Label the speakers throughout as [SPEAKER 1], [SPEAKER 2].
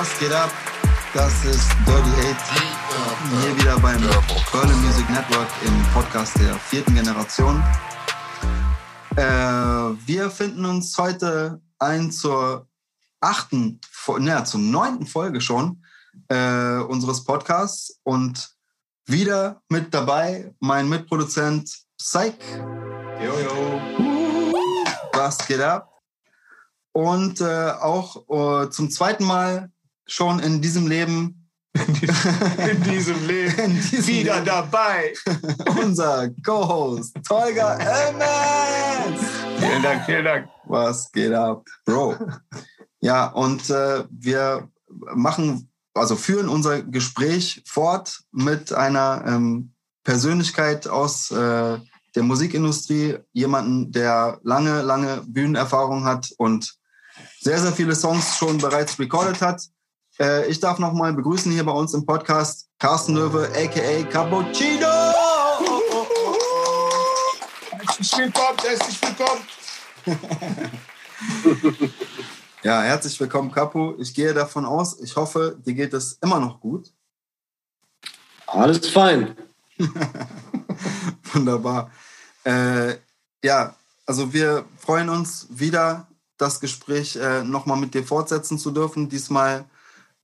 [SPEAKER 1] Was geht ab? Das ist Dirty Hate. Hier wieder beim Berlin Music Network im Podcast der vierten Generation. Äh, wir finden uns heute ein zur achten, naja, zur neunten Folge schon äh, unseres Podcasts und wieder mit dabei mein Mitproduzent Psych.
[SPEAKER 2] Jojo.
[SPEAKER 1] Was geht ab? Und äh, auch äh, zum zweiten Mal schon in diesem Leben.
[SPEAKER 2] In diesem Leben.
[SPEAKER 1] In diesem
[SPEAKER 2] Wieder
[SPEAKER 1] Leben.
[SPEAKER 2] dabei.
[SPEAKER 1] Unser Co-Host, Tolga Emmons.
[SPEAKER 2] Vielen Dank, vielen Dank.
[SPEAKER 1] Was geht ab, Bro? Ja, und äh, wir machen, also führen unser Gespräch fort mit einer ähm, Persönlichkeit aus äh, der Musikindustrie, jemanden, der lange, lange Bühnenerfahrung hat und sehr, sehr viele Songs schon bereits recorded hat. Äh, ich darf nochmal begrüßen hier bei uns im Podcast Carsten Löwe, aka Cappuccino.
[SPEAKER 2] Herzlich willkommen, herzlich willkommen.
[SPEAKER 1] Ja, herzlich willkommen, Capo. Ich gehe davon aus, ich hoffe, dir geht es immer noch gut.
[SPEAKER 3] Alles fein.
[SPEAKER 1] Wunderbar. Äh, ja, also wir freuen uns wieder, das Gespräch äh, nochmal mit dir fortsetzen zu dürfen. Diesmal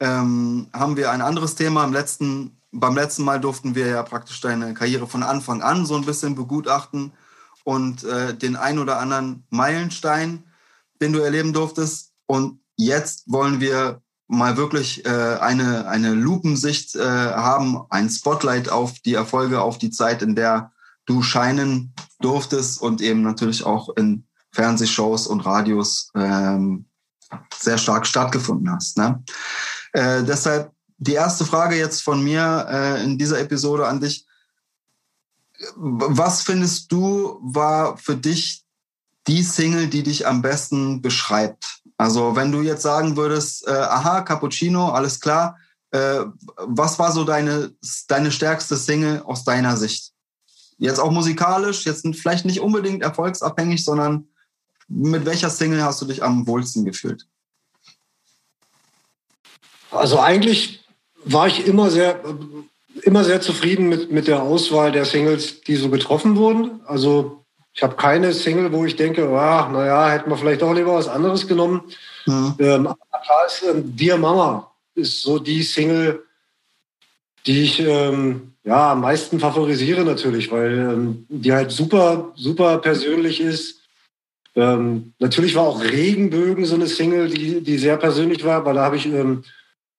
[SPEAKER 1] ähm, haben wir ein anderes Thema. Im letzten, beim letzten Mal durften wir ja praktisch deine Karriere von Anfang an so ein bisschen begutachten und äh, den ein oder anderen Meilenstein, den du erleben durftest. Und jetzt wollen wir mal wirklich äh, eine, eine Lupensicht äh, haben, ein Spotlight auf die Erfolge, auf die Zeit, in der du scheinen durftest und eben natürlich auch in Fernsehshows und Radios ähm, sehr stark stattgefunden hast. Ne? Äh, deshalb die erste Frage jetzt von mir äh, in dieser Episode an dich. Was findest du war für dich die Single, die dich am besten beschreibt? Also wenn du jetzt sagen würdest, äh, aha, Cappuccino, alles klar, äh, was war so deine, deine stärkste Single aus deiner Sicht? Jetzt auch musikalisch, jetzt vielleicht nicht unbedingt erfolgsabhängig, sondern mit welcher Single hast du dich am wohlsten gefühlt?
[SPEAKER 3] Also eigentlich war ich immer sehr, immer sehr zufrieden mit, mit der Auswahl der Singles, die so getroffen wurden. Also ich habe keine Single, wo ich denke, ah, naja, hätten wir vielleicht auch lieber was anderes genommen.
[SPEAKER 1] Mhm.
[SPEAKER 3] Ähm, klar ist, ähm, Dear Mama ist so die Single, die ich ähm, ja, am meisten favorisiere natürlich, weil ähm, die halt super, super persönlich ist. Ähm, natürlich war auch Regenbögen so eine Single, die, die sehr persönlich war, weil da habe ich ähm,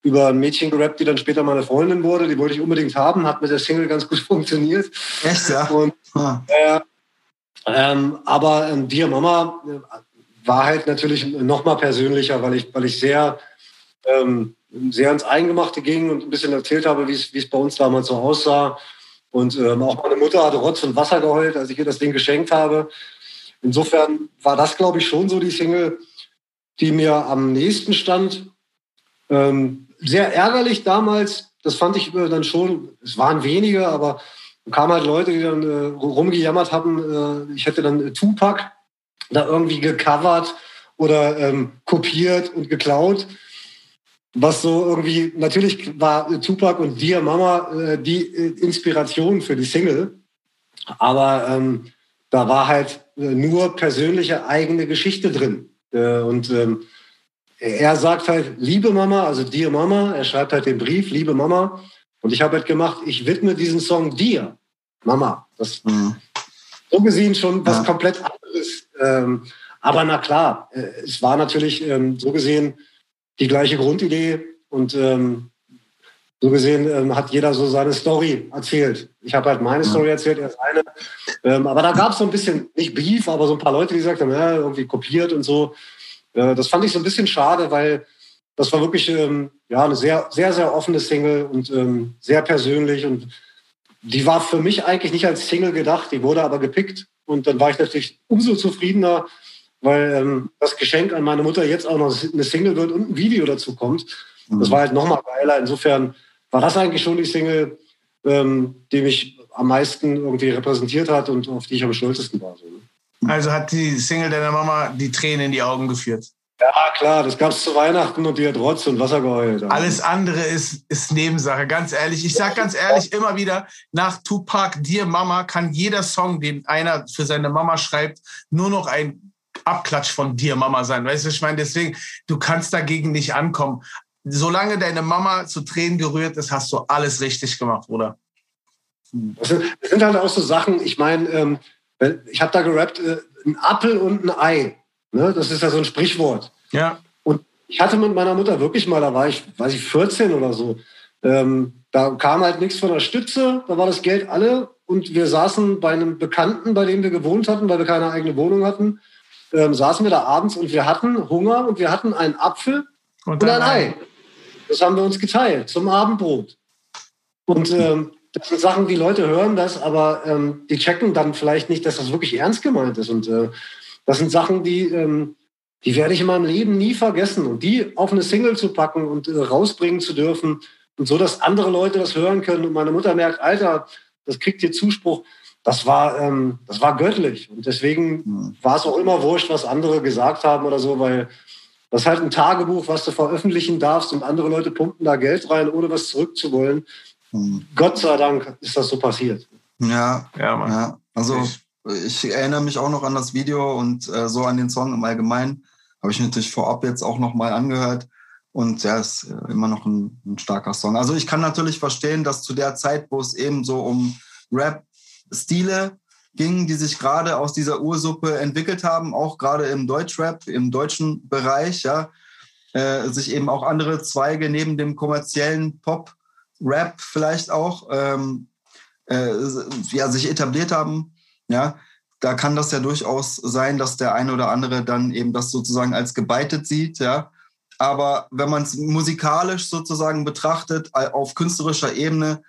[SPEAKER 3] über ein Mädchen gerappt, die dann später meine Freundin wurde. Die wollte ich unbedingt haben, hat mit der Single ganz gut funktioniert.
[SPEAKER 1] Echt, ja?
[SPEAKER 3] Und,
[SPEAKER 1] Ah.
[SPEAKER 3] äh, ähm, aber ähm, Dear Mama äh, war halt natürlich noch mal persönlicher, weil ich, weil ich sehr, ähm, sehr ins Eingemachte ging und ein bisschen erzählt habe, wie es wie es bei uns damals so aussah. Und ähm, auch meine Mutter hatte Rotz und Wasser geheult, als ich ihr das Ding geschenkt habe. Insofern war das, glaube ich, schon so die Single, die mir am nächsten stand. Ähm, sehr ärgerlich damals, das fand ich äh, dann schon, es waren wenige, aber kamen halt Leute, die dann äh, rumgejammert haben, äh, ich hätte dann äh, Tupac da irgendwie gecovert oder ähm, kopiert und geklaut. Was so irgendwie, natürlich war äh, Tupac und Dear Mama äh, die Inspiration für die Single, aber ähm, da war halt nur persönliche eigene Geschichte drin. Und ähm, er sagt halt, liebe Mama, also Dear Mama, er schreibt halt den Brief, liebe Mama. Und ich habe halt gemacht, ich widme diesen Song dir, Mama. Das
[SPEAKER 1] Mhm.
[SPEAKER 3] so gesehen schon was
[SPEAKER 1] Ja.
[SPEAKER 3] komplett anderes. Ähm, aber na klar, äh, es war natürlich ähm, so gesehen die gleiche Grundidee und ähm, so gesehen ähm, hat jeder so seine Story erzählt. Ich habe halt meine
[SPEAKER 1] Ja.
[SPEAKER 3] Story erzählt, er seine. Ähm, aber da gab es so ein bisschen, nicht Beef, aber so ein paar Leute, die gesagt haben, ja, irgendwie kopiert und so. Äh, das fand ich so ein bisschen schade, weil das war wirklich ähm, ja, eine sehr, sehr, sehr offene Single und ähm, sehr persönlich und die war für mich eigentlich nicht als Single gedacht, die wurde aber gepickt. Und dann war ich natürlich umso zufriedener, weil ähm, das Geschenk an meine Mutter jetzt auch noch eine Single wird und ein Video dazu kommt. Das war halt nochmal geiler. Insofern war das eigentlich schon die Single, ähm, die mich am meisten irgendwie repräsentiert hat und auf die ich am stolzesten war. So. ne?
[SPEAKER 2] Also hat die Single deiner Mama die Tränen in die Augen geführt.
[SPEAKER 3] Ja, klar, das gab es zu Weihnachten und die hat Rotz und Wasser geheult.
[SPEAKER 2] Alles andere ist, ist Nebensache, ganz ehrlich. Ich sag ganz ehrlich immer wieder, nach Tupac, Dear Mama, kann jeder Song, den einer für seine Mama schreibt, nur noch ein Abklatsch von Dear Mama sein. Weißt du, ich meine, deswegen, du kannst dagegen nicht ankommen. Solange deine Mama zu Tränen gerührt ist, hast du alles richtig gemacht, Bruder.
[SPEAKER 3] Das sind, das sind halt auch so Sachen, ich meine, ähm, ich habe da gerappt, äh, ein Apfel und ein Ei. Ne? Das ist ja so ein Sprichwort.
[SPEAKER 2] Ja.
[SPEAKER 3] Und ich hatte mit meiner Mutter wirklich mal, da war ich, weiß ich, 14 oder so. Ähm, da kam halt nichts von der Stütze, da war das Geld alle und wir saßen bei einem Bekannten, bei dem wir gewohnt hatten, weil wir keine eigene Wohnung hatten, ähm, saßen wir da abends und wir hatten Hunger und wir hatten einen Apfel und, und ein Ei. Das haben wir uns geteilt zum Abendbrot. Und ähm, das sind Sachen, die Leute hören das, aber ähm, die checken dann vielleicht nicht, dass das wirklich ernst gemeint ist. Und äh, das sind Sachen, die, ähm, die werde ich in meinem Leben nie vergessen. Und die auf eine Single zu packen und äh, rausbringen zu dürfen und so, dass andere Leute das hören können und meine Mutter merkt, Alter, das kriegt hier Zuspruch. Das war, ähm, das war göttlich. Und deswegen mhm. war es auch immer wurscht, was andere gesagt haben oder so, weil das ist halt ein Tagebuch, was du veröffentlichen darfst und andere Leute pumpen da Geld rein, ohne was zurückzuwollen. Mhm. Gott sei Dank ist das so passiert.
[SPEAKER 1] Ja, ja, Mann. ja. Also ich ich erinnere mich auch noch an das Video und äh, so an den Song im Allgemeinen. Habe ich natürlich vorab jetzt auch noch mal angehört. Und ja, ist äh, immer noch ein, ein, starker Song. Also ich kann natürlich verstehen, dass zu der Zeit, wo es eben so um Rap-Stile ging, die sich gerade aus dieser Ursuppe entwickelt haben, auch gerade im Deutschrap, im deutschen Bereich, ja, äh, sich eben auch andere Zweige neben dem kommerziellen Pop-Rap vielleicht auch ähm, äh, ja, sich etabliert haben ja, da kann das ja durchaus sein, dass der eine oder andere dann eben das sozusagen als gebeitet sieht, ja. Aber wenn man es musikalisch sozusagen betrachtet, auf künstlerischer Ebene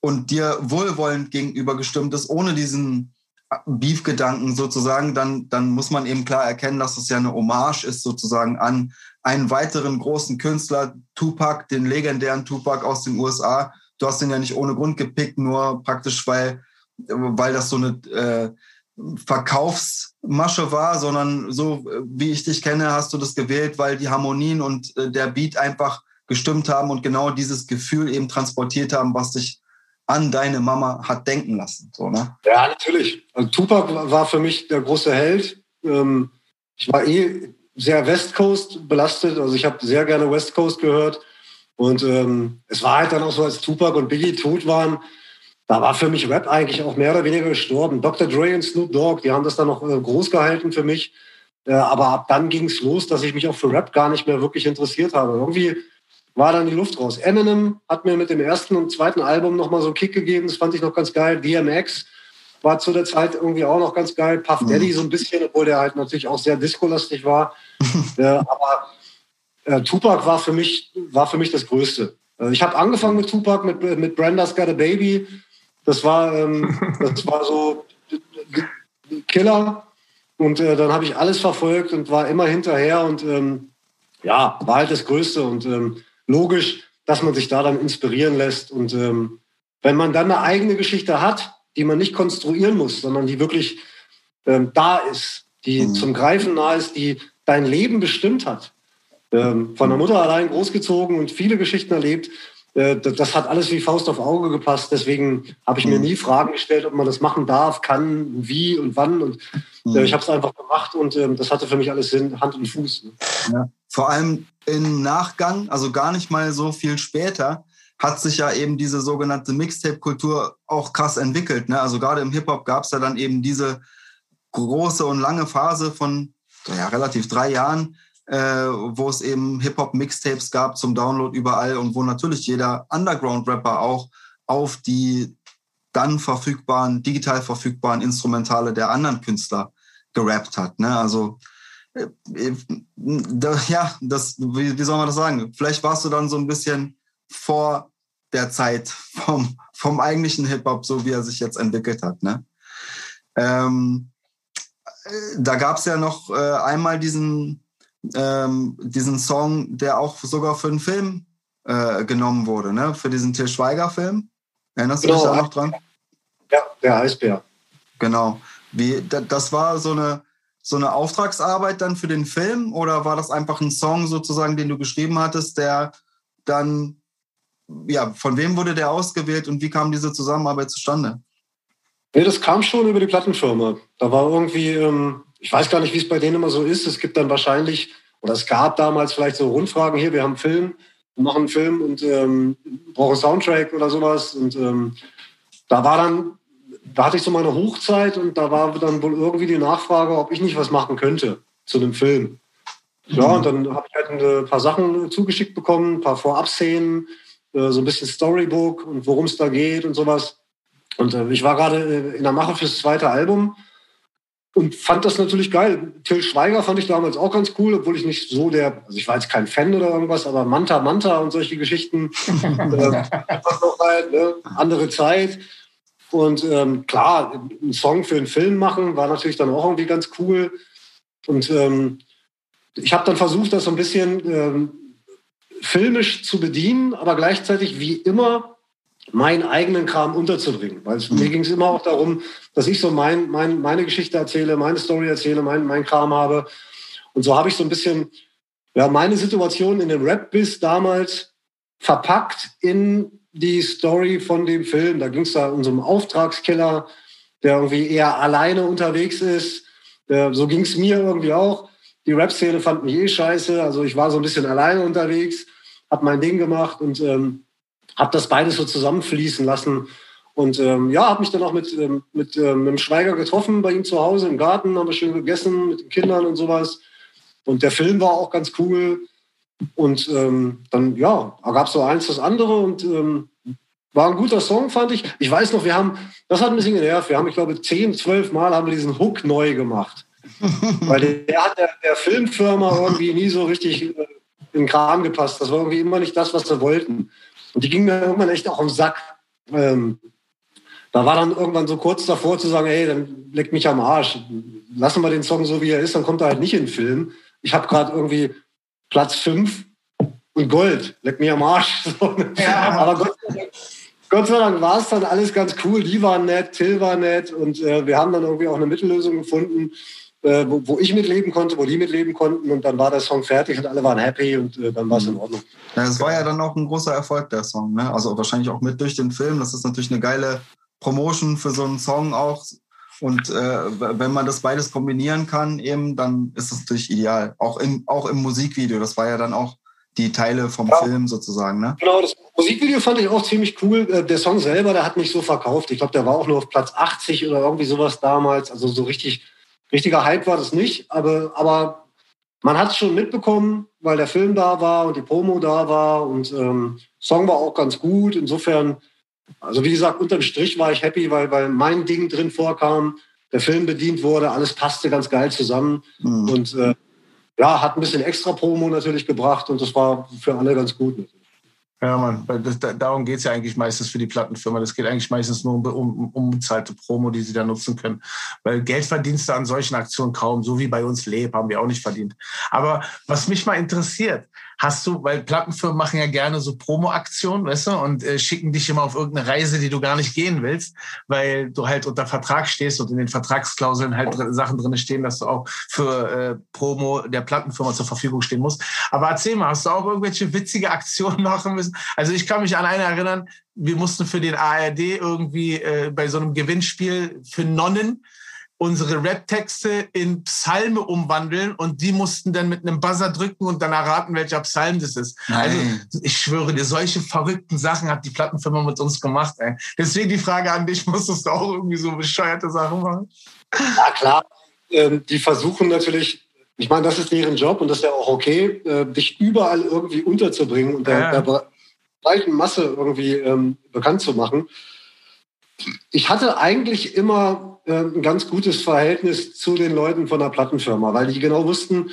[SPEAKER 1] und dir wohlwollend gegenüber gestimmt ist, ohne diesen Beef-Gedanken sozusagen, dann, dann muss man eben klar erkennen, dass es ja eine Hommage ist sozusagen an einen weiteren großen Künstler, Tupac, den legendären Tupac aus den USA. Du hast den ja nicht ohne Grund gepickt, nur praktisch, weil weil das so eine äh, Verkaufsmasche war, sondern so wie ich dich kenne, hast du das gewählt, weil die Harmonien und äh, der Beat einfach gestimmt haben und genau dieses Gefühl eben transportiert haben, was dich an deine Mama hat denken lassen. So, ne?
[SPEAKER 3] Ja, natürlich. Also Tupac war für mich der große Held. Ähm, ich war eh sehr West Coast belastet, also ich habe sehr gerne West Coast gehört. Und ähm, es war halt dann auch so, als Tupac und Biggie tot waren, da war für mich Rap eigentlich auch mehr oder weniger gestorben. Dr. Dre und Snoop Dogg, die haben das dann noch äh, groß gehalten für mich. Äh, aber ab dann ging es los, dass ich mich auch für Rap gar nicht mehr wirklich interessiert habe. Irgendwie war dann die Luft raus. Eminem hat mir mit dem ersten und zweiten Album noch mal so einen Kick gegeben. Das fand ich noch ganz geil. DMX war zu der Zeit irgendwie auch noch ganz geil. Puff mhm. Daddy so ein bisschen, obwohl der halt natürlich auch sehr discolastig war. äh, aber äh, Tupac war für mich war für mich das Größte. Äh, ich habe angefangen mit Tupac mit mit Brenda's Got a Baby das war, ähm, das war so Killer. Und äh, dann habe ich alles verfolgt und war immer hinterher und ähm, ja, war halt das Größte und ähm, logisch, dass man sich da dann inspirieren lässt. Und ähm, wenn man dann eine eigene Geschichte hat, die man nicht konstruieren muss, sondern die wirklich ähm, da ist, die mhm. zum Greifen nahe ist, die dein Leben bestimmt hat. Ähm, von der Mutter allein großgezogen und viele Geschichten erlebt, äh, das hat alles wie Faust auf Auge gepasst. Deswegen habe ich mir mhm. nie Fragen gestellt, ob man das machen darf, kann, wie und wann. Und äh, mhm. ich habe es einfach gemacht und ähm, das hatte für mich alles Sinn, Hand und Fuß. Ne?
[SPEAKER 1] Ja. Vor allem im Nachgang, also gar nicht mal so viel später, hat sich ja eben diese sogenannte Mixtape-Kultur auch krass entwickelt. Ne? Also gerade im Hip-Hop gab es ja dann eben diese große und lange Phase von ja, relativ drei Jahren, äh, wo es eben Hip-Hop-Mixtapes gab zum Download überall und wo natürlich jeder Underground-Rapper auch auf die dann verfügbaren, digital verfügbaren Instrumentale der anderen Künstler gerappt hat. Ne? Also äh, da, ja, das, wie, wie soll man das sagen? Vielleicht warst du dann so ein bisschen vor der Zeit vom, vom eigentlichen Hip-Hop, so wie er sich jetzt entwickelt hat. Ne? Ähm, äh, da gab es ja noch äh, einmal diesen ähm, diesen Song, der auch sogar für einen Film äh, genommen wurde, ne? für diesen Til Schweiger-Film. Erinnerst genau. du dich da noch dran?
[SPEAKER 3] Ja, der Eisbär.
[SPEAKER 1] Genau. Wie, das war so eine, so eine Auftragsarbeit dann für den Film oder war das einfach ein Song sozusagen, den du geschrieben hattest, der dann, ja, von wem wurde der ausgewählt und wie kam diese Zusammenarbeit zustande?
[SPEAKER 3] Nee, das kam schon über die Plattenfirma. Da war irgendwie, ähm, ich weiß gar nicht, wie es bei denen immer so ist. Es gibt dann wahrscheinlich, oder es gab damals vielleicht so Rundfragen, hier, wir haben einen Film, wir machen einen Film und ähm, brauchen Soundtrack oder sowas. Und ähm, da war dann, da hatte ich so meine Hochzeit und da war dann wohl irgendwie die Nachfrage, ob ich nicht was machen könnte zu einem Film. Ja, und dann habe ich halt ein paar Sachen zugeschickt bekommen, ein paar Vorabszenen, so ein bisschen Storybook und worum es da geht und sowas. Und äh, ich war gerade äh, in der Mache fürs zweite Album und fand das natürlich geil. Till Schweiger fand ich damals auch ganz cool, obwohl ich nicht so der, also ich war jetzt kein Fan oder irgendwas, aber Manta Manta und solche Geschichten, äh, rein, ne? andere Zeit. Und ähm, klar, einen Song für einen Film machen war natürlich dann auch irgendwie ganz cool. Und ähm, ich habe dann versucht, das so ein bisschen ähm, filmisch zu bedienen, aber gleichzeitig wie immer meinen eigenen Kram unterzubringen. Weil es, mir ging es immer auch darum, dass ich so mein, mein, meine Geschichte erzähle, meine Story erzähle, mein, mein Kram habe. Und so habe ich so ein bisschen ja, meine Situation in dem Rap-Biss damals verpackt in die Story von dem Film. Da ging es da um so einen Auftragskiller, der irgendwie eher alleine unterwegs ist. so ging es mir irgendwie auch. Die Rap-Szene fand mich eh scheiße. Also ich war so ein bisschen alleine unterwegs, habe mein Ding gemacht und ähm, habe das beides so zusammenfließen lassen. Und ähm, ja, habe mich dann auch mit, ähm, mit, ähm, mit dem Schweiger getroffen bei ihm zu Hause im Garten, haben wir schön gegessen mit den Kindern und sowas. Und der Film war auch ganz cool. Und ähm, dann, ja, gab es so eins das andere und ähm, war ein guter Song, fand ich. Ich weiß noch, wir haben, das hat ein bisschen genervt, wir haben, ich glaube, zehn, zwölf Mal haben wir diesen Hook neu gemacht. Weil der, hat der, der, Filmfirma irgendwie nie so richtig äh, in den Kram gepasst. Das war irgendwie immer nicht das, was sie wollten. Und die ging mir irgendwann echt auch am Sack. Ähm, da war dann irgendwann so kurz davor zu sagen, ey, dann leck mich am Arsch. Lassen wir den Song so, wie er ist, dann kommt er halt nicht in den Film. Ich habe gerade irgendwie Platz 5 und Gold. Leck mich am Arsch. Ja. Aber Gott sei Dank, Gott sei Dank war es dann alles ganz cool. Die waren nett, Till war nett und äh, wir haben dann irgendwie auch eine Mittellösung gefunden äh, wo, wo, ich mitleben konnte, wo die mitleben konnten und dann war der Song fertig und alle waren happy und äh, dann war es in Ordnung.
[SPEAKER 1] Ja, es war ja dann auch ein großer Erfolg, der Song. Ne? Also wahrscheinlich auch mit durch den Film. Das ist natürlich eine geile Promotion für so einen Song auch. Und äh, wenn man das beides kombinieren kann, eben, dann ist das natürlich ideal. Auch im, auch im Musikvideo. Das war ja dann auch die Teile vom ja. Film sozusagen. Ne?
[SPEAKER 3] Genau, das Musikvideo fand ich auch ziemlich cool. Äh, der Song selber, der hat nicht so verkauft. Ich glaube, der war auch nur auf Platz 80 oder irgendwie sowas damals. Also so richtig Richtiger Hype war das nicht, aber, aber man hat es schon mitbekommen, weil der Film da war und die Promo da war und ähm, Song war auch ganz gut. Insofern, also wie gesagt, unterm Strich war ich happy, weil, weil mein Ding drin vorkam, der Film bedient wurde, alles passte ganz geil zusammen mhm. und äh, ja, hat ein bisschen extra Promo natürlich gebracht und das war für alle ganz gut. Natürlich.
[SPEAKER 2] Ja, weil das, darum geht es ja eigentlich meistens für die Plattenfirma. Das geht eigentlich meistens nur um, um, um bezahlte Promo, die sie da nutzen können. Weil Geld verdienst du an solchen Aktionen kaum, so wie bei uns Leb, haben wir auch nicht verdient. Aber was mich mal interessiert, Hast du, weil Plattenfirmen machen ja gerne so Promo-Aktionen, weißt du, und äh, schicken dich immer auf irgendeine Reise, die du gar nicht gehen willst, weil du halt unter Vertrag stehst und in den Vertragsklauseln halt Sachen drin stehen, dass du auch für äh, Promo der Plattenfirma zur Verfügung stehen musst. Aber erzähl mal, hast du auch irgendwelche witzige Aktionen machen müssen? Also ich kann mich an eine erinnern, wir mussten für den ARD irgendwie äh, bei so einem Gewinnspiel für Nonnen unsere Rap-Texte in Psalme umwandeln und die mussten dann mit einem Buzzer drücken und dann erraten, welcher Psalm das ist. Nein. Also ich schwöre dir, solche verrückten Sachen hat die Plattenfirma mit uns gemacht. Ey. Deswegen die Frage an dich, musstest du auch irgendwie so bescheuerte Sachen machen?
[SPEAKER 3] Ja klar, ähm, die versuchen natürlich, ich meine, das ist deren Job und das ist ja auch okay, äh, dich überall irgendwie unterzubringen und der, ja. der breiten Masse irgendwie ähm, bekannt zu machen. Ich hatte eigentlich immer ein ganz gutes Verhältnis zu den Leuten von der Plattenfirma, weil die genau wussten,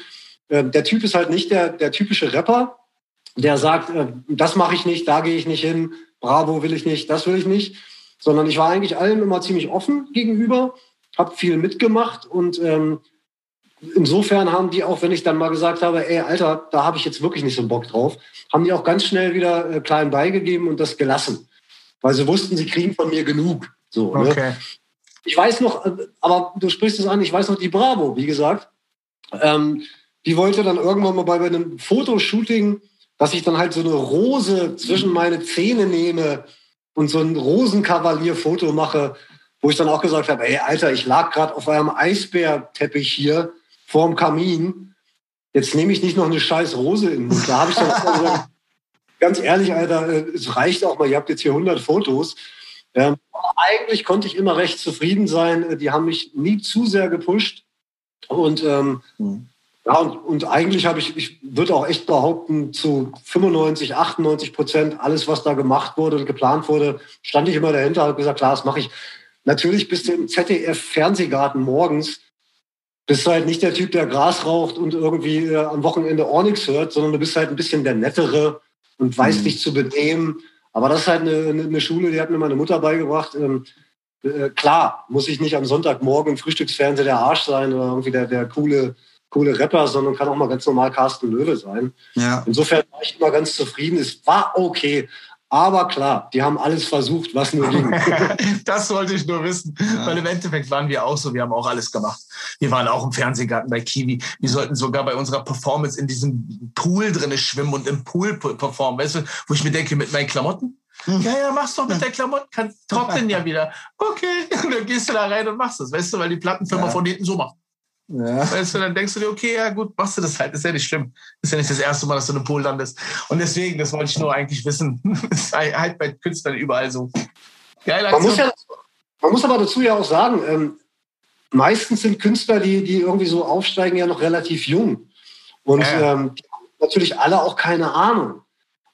[SPEAKER 3] äh, der Typ ist halt nicht der, der typische Rapper, der sagt, äh, das mache ich nicht, da gehe ich nicht hin, Bravo will ich nicht, das will ich nicht, sondern ich war eigentlich allen immer ziemlich offen gegenüber, habe viel mitgemacht und ähm, insofern haben die auch, wenn ich dann mal gesagt habe, ey, Alter, da habe ich jetzt wirklich nicht so Bock drauf, haben die auch ganz schnell wieder äh, klein beigegeben und das gelassen. Weil sie wussten, sie kriegen von mir genug. So, ne? okay. Ne? Ich weiß noch, aber du sprichst es an, ich weiß noch, die Bravo, wie gesagt, ähm, die wollte dann irgendwann mal bei einem Fotoshooting, dass ich dann halt so eine Rose zwischen meine Zähne nehme und so ein Rosenkavalier-Foto mache, wo ich dann auch gesagt habe, ey, Alter, ich lag gerade auf eurem Eisbärteppich hier vorm Kamin. Jetzt nehme ich nicht noch eine scheiß Rose in den Mund. Da habe ich dann gesagt, ganz ehrlich, Alter, äh, es reicht auch mal, ihr habt jetzt hier 100 Fotos. Ähm, eigentlich konnte ich immer recht zufrieden sein. Die haben mich nie zu sehr gepusht. Und ähm, mhm. ja, und, und eigentlich habe ich, ich würde auch echt behaupten, zu 95, 98 Prozent alles, was da gemacht wurde und geplant wurde, stand ich immer dahinter, habe gesagt, klar, das mache ich. Natürlich bist du im ZDF-Fernsehgarten morgens, bist du halt nicht der Typ, der Gras raucht und irgendwie äh, am Wochenende Ornix hört, sondern du bist halt ein bisschen der Nettere und weißt mhm. dich zu benehmen. Aber das ist halt eine, eine, Schule, die hat mir meine Mutter beigebracht. Ähm, äh, klar, muss ich nicht am Sonntagmorgen im Frühstücksfernsehen der Arsch sein oder irgendwie der, der coole, coole Rapper, sondern kann auch mal ganz normal Carsten Löwe sein. Ja. Insofern war ich immer ganz zufrieden. Es war okay. Aber klar, die haben alles versucht, was nur ging.
[SPEAKER 2] das wollte ich nur wissen, ja. weil im Endeffekt waren wir auch so, wir haben auch alles gemacht. Wir waren auch im Fernsehgarten bei Kiwi. Wir sollten sogar bei unserer Performance in diesem Pool drinne schwimmen und im Pool performen. Weißt du, wo ich mir denke, mit meinen Klamotten? Hm. Ja, ja, mach's doch mit der Klamotten, kann trocknen ja wieder. Okay, und dann gehst du da rein und machst das, weißt du, weil die Plattenfirma ja. von hinten so macht. Ja. Weißt du, dann denkst du dir, okay, ja gut, machst du das halt, ist ja nicht schlimm. Ist ja nicht das erste Mal, dass du in einem Pool landest. Und deswegen, das wollte ich nur eigentlich wissen, ist halt bei Künstlern überall so.
[SPEAKER 3] Geil, man, muss ja, man muss aber dazu ja auch sagen, ähm, meistens sind Künstler, die, die irgendwie so aufsteigen, ja noch relativ jung. Und ja. ähm, natürlich alle auch keine Ahnung.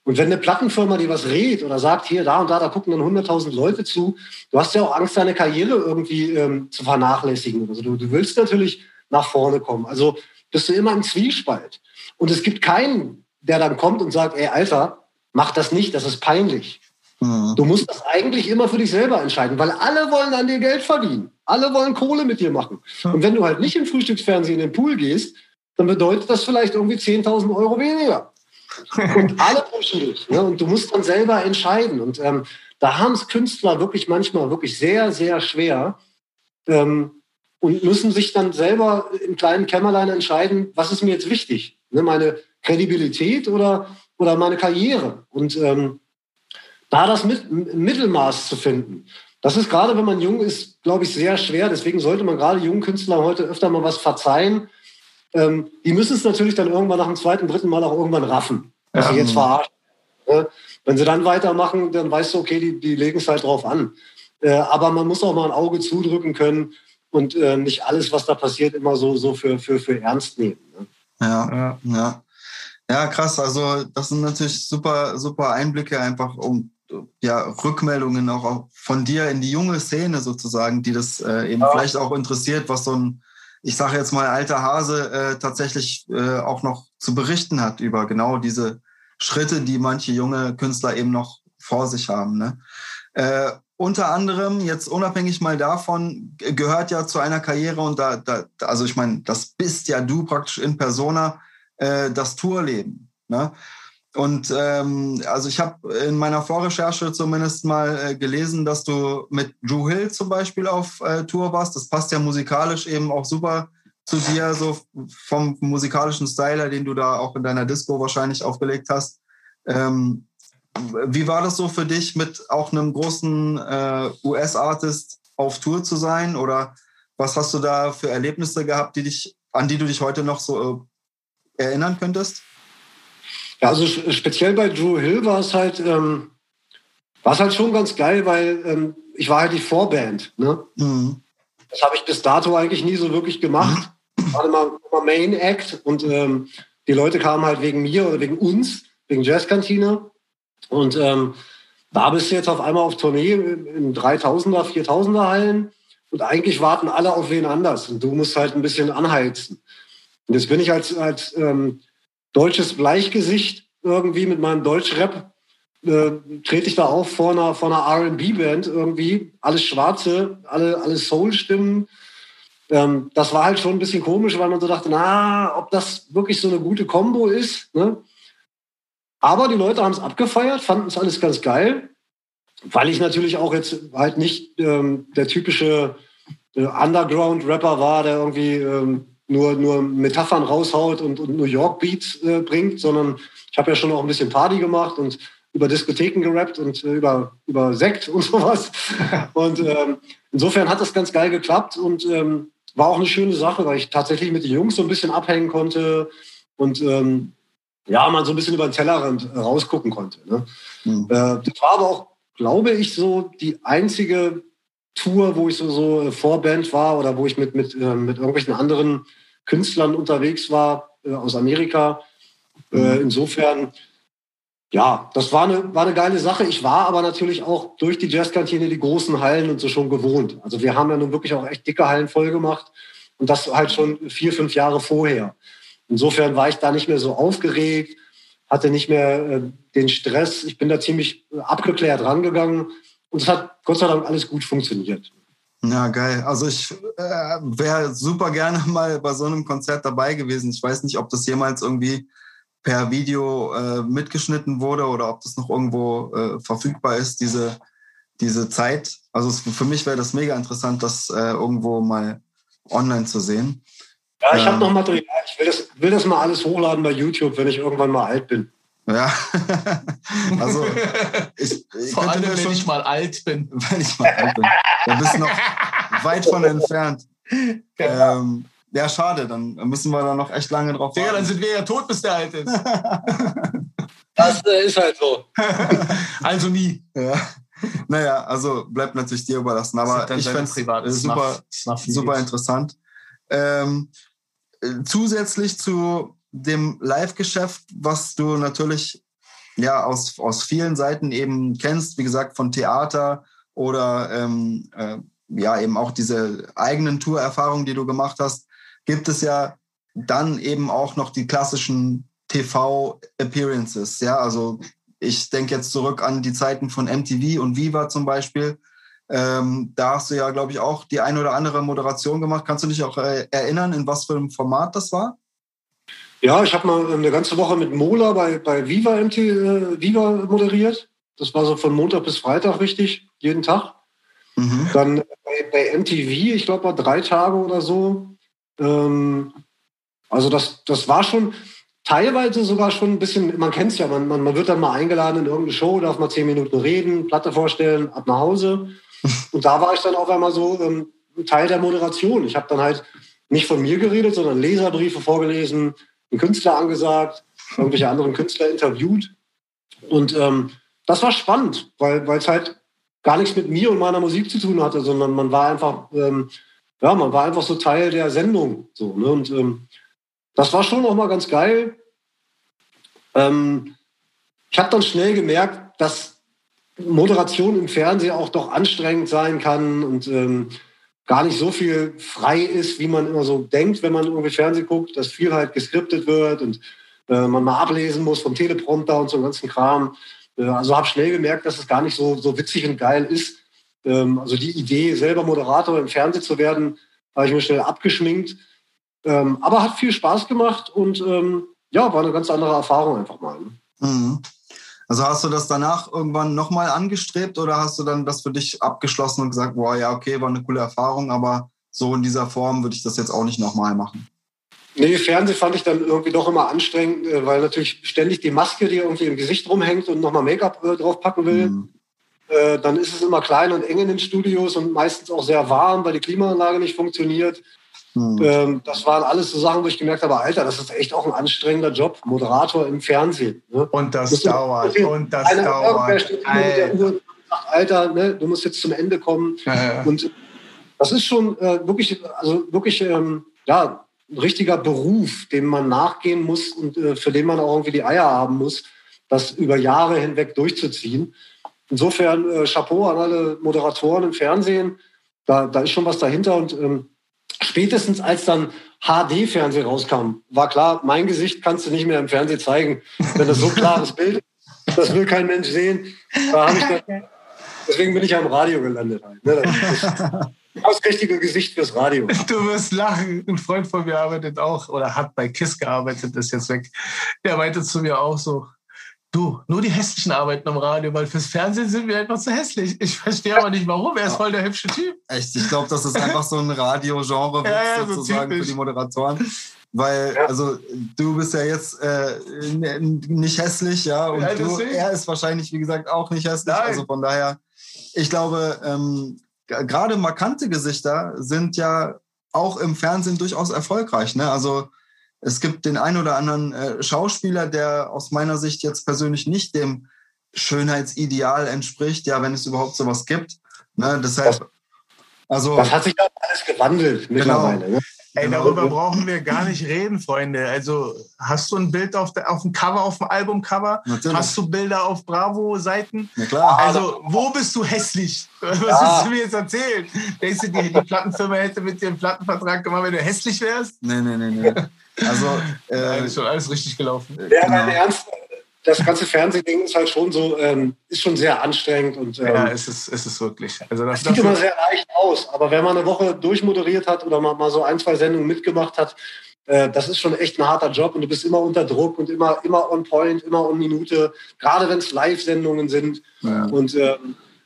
[SPEAKER 3] Und wenn eine Plattenfirma dir was rät oder sagt, hier, da und da, da gucken dann 100.000 Leute zu, du hast ja auch Angst, deine Karriere irgendwie ähm, zu vernachlässigen. Also du, du willst natürlich nach vorne kommen. Also bist du immer im Zwiespalt. Und es gibt keinen, der dann kommt und sagt, ey, Alter, mach das nicht, das ist peinlich. Mhm. Du musst das eigentlich immer für dich selber entscheiden, weil alle wollen an dir Geld verdienen. Alle wollen Kohle mit dir machen. Mhm. Und wenn du halt nicht im Frühstücksfernsehen in den Pool gehst, dann bedeutet das vielleicht irgendwie 10.000 Euro weniger. Und alle pushen dich. Ne? Und du musst dann selber entscheiden. Und ähm, da haben es Künstler wirklich manchmal wirklich sehr, sehr schwer, ähm, und müssen sich dann selber im kleinen Kämmerlein entscheiden, was ist mir jetzt wichtig? Ne, meine Kredibilität oder, oder meine Karriere? Und ähm, da das mit, Mittelmaß zu finden, das ist gerade, wenn man jung ist, glaube ich, sehr schwer. Deswegen sollte man gerade jungen Künstlern heute öfter mal was verzeihen. Ähm, die müssen es natürlich dann irgendwann nach dem zweiten, dritten Mal auch irgendwann raffen, dass ja. sie jetzt verarschen. Ne? Wenn sie dann weitermachen, dann weißt du, okay, die, die legen es halt drauf an. Äh, aber man muss auch mal ein Auge zudrücken können und äh, nicht alles, was da passiert, immer so, so für, für, für ernst nehmen. Ne?
[SPEAKER 1] Ja, ja, ja. Ja, krass. Also das sind natürlich super, super Einblicke einfach um ja, Rückmeldungen auch von dir in die junge Szene sozusagen, die das äh, eben ja. vielleicht auch interessiert, was so ein, ich sage jetzt mal, alter Hase äh, tatsächlich äh, auch noch zu berichten hat über genau diese Schritte, die manche junge Künstler eben noch vor sich haben. Ne? Unter anderem, jetzt unabhängig mal davon, gehört ja zu einer Karriere und da, da also ich meine, das bist ja du praktisch in Persona, äh, das Tourleben. Ne? Und ähm, also ich habe in meiner Vorrecherche zumindest mal äh, gelesen, dass du mit Drew Hill zum Beispiel auf äh, Tour warst. Das passt ja musikalisch eben auch super zu dir, so vom musikalischen Styler, den du da auch in deiner Disco wahrscheinlich aufgelegt hast. Ähm, wie war das so für dich, mit auch einem großen äh, US-Artist auf Tour zu sein? Oder was hast du da für Erlebnisse gehabt, die dich, an die du dich heute noch so äh, erinnern könntest?
[SPEAKER 3] Ja, also speziell bei Drew Hill war es halt, ähm, war es halt schon ganz geil, weil ähm, ich war halt die Vorband. Ne? Mhm. Das habe ich bis dato eigentlich nie so wirklich gemacht. Ich war immer, immer Main Act und ähm, die Leute kamen halt wegen mir oder wegen uns, wegen Jazzkantine. Und ähm, da bist du jetzt auf einmal auf Tournee in 3000er, 4000er Hallen und eigentlich warten alle auf wen anders und du musst halt ein bisschen anheizen. Und jetzt bin ich als, als ähm, deutsches Bleichgesicht irgendwie mit meinem Deutschrap äh, trete ich da auf vor einer, vor einer R&B-Band irgendwie, alles Schwarze, alle, alle Soul-Stimmen. Ähm, das war halt schon ein bisschen komisch, weil man so dachte, na, ob das wirklich so eine gute Combo ist. Ne? Aber die Leute haben es abgefeiert, fanden es alles ganz geil, weil ich natürlich auch jetzt halt nicht ähm, der typische äh, Underground-Rapper war, der irgendwie ähm, nur, nur Metaphern raushaut und, und New York Beats äh, bringt, sondern ich habe ja schon auch ein bisschen Party gemacht und über Diskotheken gerappt und äh, über, über Sekt und sowas. und ähm, insofern hat das ganz geil geklappt und ähm, war auch eine schöne Sache, weil ich tatsächlich mit den Jungs so ein bisschen abhängen konnte und ähm, ja, man so ein bisschen über den Tellerrand rausgucken konnte. Ne? Mhm. Äh, das war aber auch, glaube ich, so die einzige Tour, wo ich so, so Vorband war oder wo ich mit, mit, äh, mit irgendwelchen anderen Künstlern unterwegs war äh, aus Amerika. Äh, mhm. insofern, ja, das war eine, war eine geile Sache. Ich war aber natürlich auch durch die Jazzkantine die großen Hallen und so schon gewohnt. Also wir haben ja nun wirklich auch echt dicke Hallen voll gemacht und das halt schon vier, fünf Jahre vorher. Insofern war ich da nicht mehr so aufgeregt, hatte nicht mehr äh, den Stress. Ich bin da ziemlich abgeklärt rangegangen und es hat Gott sei Dank alles gut funktioniert.
[SPEAKER 1] Ja, geil. Also ich äh, wäre super gerne mal bei so einem Konzert dabei gewesen. Ich weiß nicht, ob das jemals irgendwie per Video äh, mitgeschnitten wurde oder ob das noch irgendwo äh, verfügbar ist, diese, diese Zeit. Also es, für mich wäre das mega interessant, das äh, irgendwo mal online zu sehen.
[SPEAKER 3] Ja, ich ähm, habe noch Material. Ich will das, will das mal alles hochladen bei YouTube, wenn ich irgendwann mal alt bin.
[SPEAKER 1] Ja, also
[SPEAKER 2] ich, ich vor allem, wenn ich mal alt bin.
[SPEAKER 1] Wenn ich mal alt bin. Da bist du noch weit von entfernt. Genau. Ähm, ja, schade, dann müssen wir da noch echt lange drauf
[SPEAKER 2] warten. Ja, dann sind wir ja tot, bis der alt ist.
[SPEAKER 3] das äh, ist halt so.
[SPEAKER 2] also nie.
[SPEAKER 1] Ja. Naja, also bleibt natürlich dir überlassen. Aber ich fände es super, super interessant. Ähm, äh, zusätzlich zu dem Live-Geschäft, was du natürlich ja aus, aus vielen Seiten eben kennst, wie gesagt, von Theater oder ähm, äh, ja eben auch diese eigenen Tourerfahrungen, die du gemacht hast, gibt es ja dann eben auch noch die klassischen TV-Appearances. Ja, also ich denke jetzt zurück an die Zeiten von MTV und Viva zum Beispiel. Ähm, da hast du ja, glaube ich, auch die ein oder andere Moderation gemacht. Kannst du dich auch äh, erinnern, in was für einem Format das war?
[SPEAKER 3] Ja, ich habe mal eine ganze Woche mit Mola bei, bei Viva, MT, äh, Viva moderiert. Das war so von Montag bis Freitag richtig, jeden Tag. Mhm. Dann bei, bei, MTV, ich glaube, war drei Tage oder so. Ähm, also das, das war schon teilweise sogar schon ein bisschen, man kennt es ja, man, man, man wird dann mal eingeladen in irgendeine Show, darf mal zehn Minuten reden, Platte vorstellen, ab nach Hause. Und da war ich dann auf einmal so ähm, Teil der Moderation. Ich habe dann halt nicht von mir geredet, sondern Leserbriefe vorgelesen, einen Künstler angesagt, irgendwelche anderen Künstler interviewt. Und ähm, das war spannend, weil es halt gar nichts mit mir und meiner Musik zu tun hatte, sondern man war einfach, ähm, ja, man war einfach so Teil der Sendung. So, ne? Und ähm, das war schon noch mal ganz geil. Ähm, ich habe dann schnell gemerkt, dass Moderation im Fernsehen auch doch anstrengend sein kann und ähm, gar nicht so viel frei ist, wie man immer so denkt, wenn man irgendwie Fernsehen guckt, dass viel halt geskriptet wird und äh, man mal ablesen muss vom Teleprompter und so ganzen Kram. Äh, also habe schnell gemerkt, dass es gar nicht so, so witzig und geil ist. Ähm, also die Idee, selber Moderator im Fernsehen zu werden, habe ich mir schnell abgeschminkt. Ähm, aber hat viel Spaß gemacht und ähm, ja, war eine ganz andere Erfahrung einfach mal. Ne?
[SPEAKER 1] Mhm. Also hast du das danach irgendwann nochmal angestrebt oder hast du dann das für dich abgeschlossen und gesagt, boah, ja, okay, war eine coole Erfahrung, aber so in dieser Form würde ich das jetzt auch nicht nochmal machen?
[SPEAKER 3] Nee, Fernsehen fand ich dann irgendwie doch immer anstrengend, äh, weil natürlich ständig die Maske, die irgendwie im Gesicht rumhängt und nochmal Make-up äh, draufpacken will. Mhm. Äh, dann ist es immer klein und eng in den Studios und meistens auch sehr warm, weil die Klimaanlage nicht funktioniert. Hm. Ähm, das waren alles so Sachen, wo ich gemerkt habe, Alter, das ist echt auch ein anstrengender Job, Moderator im Fernsehen.
[SPEAKER 2] Ne? Und das, das dauert, und das einer, dauert. Steht
[SPEAKER 3] Alter. Sagt, Alter, ne, du musst jetzt zum Ende kommen. Ja, ja. Und das ist schon äh, wirklich, also wirklich, ähm, ja, ein richtiger Beruf, dem man nachgehen muss und äh, für den man auch irgendwie die Eier haben muss, das über Jahre hinweg durchzuziehen. Insofern äh, Chapeau an alle Moderatoren im Fernsehen. Da, da ist schon was dahinter und ähm, spätestens als dann HD-Fernsehen rauskam, war klar, mein Gesicht kannst du nicht mehr im Fernsehen zeigen, wenn das so klares Bild ist. Das will kein Mensch sehen. Dann, deswegen bin ich am Radio gelandet. Halt, ne? Das richtige Gesicht fürs Radio.
[SPEAKER 2] Du wirst lachen. Ein Freund von mir arbeitet auch oder hat bei KISS gearbeitet, ist jetzt weg. Der meinte zu mir auch so, Du, nur die hässlichen arbeiten am Radio, weil fürs Fernsehen sind wir einfach zu hässlich. Ich verstehe aber nicht warum. Er ist voll der hübsche Typ.
[SPEAKER 1] Echt, ich glaube, das ist einfach so ein Radio-Genre ja, ja, sozusagen so für die Moderatoren. Weil, ja. also, du bist ja jetzt äh, nicht hässlich, ja, und du, er ist wahrscheinlich, wie gesagt, auch nicht hässlich. Nein. Also von daher, ich glaube, ähm, gerade markante Gesichter sind ja auch im Fernsehen durchaus erfolgreich. Ne? Also es gibt den einen oder anderen äh, Schauspieler, der aus meiner Sicht jetzt persönlich nicht dem Schönheitsideal entspricht, ja, wenn es überhaupt sowas gibt. Ne? Deshalb,
[SPEAKER 3] also, das hat sich auch alles gewandelt genau. mittlerweile. Ne?
[SPEAKER 2] Ey, genau. darüber brauchen wir gar nicht reden, Freunde. Also, hast du ein Bild auf, der, auf dem Cover, auf dem Albumcover? Natürlich. Hast du Bilder auf Bravo-Seiten?
[SPEAKER 1] Na klar.
[SPEAKER 2] Also, wo bist du hässlich? Was ja. willst du mir jetzt erzählen? Denkst du, die, die Plattenfirma hätte mit dir einen Plattenvertrag gemacht, wenn du hässlich wärst?
[SPEAKER 1] Nee, nee, nee, nee. Also,
[SPEAKER 2] äh, Nein, ist schon alles richtig gelaufen.
[SPEAKER 3] Ja, genau. Ernst, das ganze Fernsehding ist halt schon so, ähm, ist schon sehr anstrengend. Und, ähm,
[SPEAKER 2] ja, es ist, es ist wirklich.
[SPEAKER 3] Also das, sieht immer sehr leicht aus, aber wenn man eine Woche durchmoderiert hat oder mal, mal so ein, zwei Sendungen mitgemacht hat, äh, das ist schon echt ein harter Job und du bist immer unter Druck und immer, immer on point, immer on Minute, gerade wenn es Live-Sendungen sind. Ja. Und äh,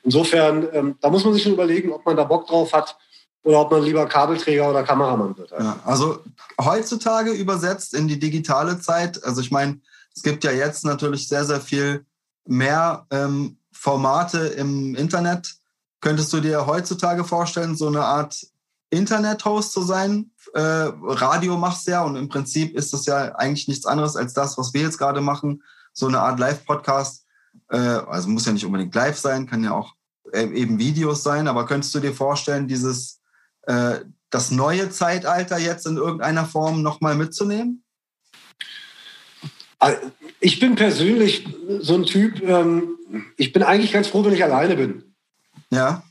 [SPEAKER 3] insofern, ähm, da muss man sich schon überlegen, ob man da Bock drauf hat oder ob man lieber Kabelträger oder Kameramann wird.
[SPEAKER 1] Halt. Ja, also heutzutage übersetzt in die digitale Zeit, also ich meine, es gibt ja jetzt natürlich sehr, sehr viel mehr ähm, Formate im Internet. Könntest du dir heutzutage vorstellen, so eine Art Internet-Host zu sein? Äh, Radio machst du ja und im Prinzip ist das ja eigentlich nichts anderes als das, was wir jetzt gerade machen. So eine Art Live-Podcast. Äh, also muss ja nicht unbedingt live sein, kann ja auch äh, eben Videos sein, aber könntest du dir vorstellen, dieses äh, das neue Zeitalter jetzt in irgendeiner Form nochmal mitzunehmen?
[SPEAKER 3] Also, ich bin persönlich so ein Typ, ähm, ich bin eigentlich ganz froh, wenn ich alleine bin.
[SPEAKER 1] Ja.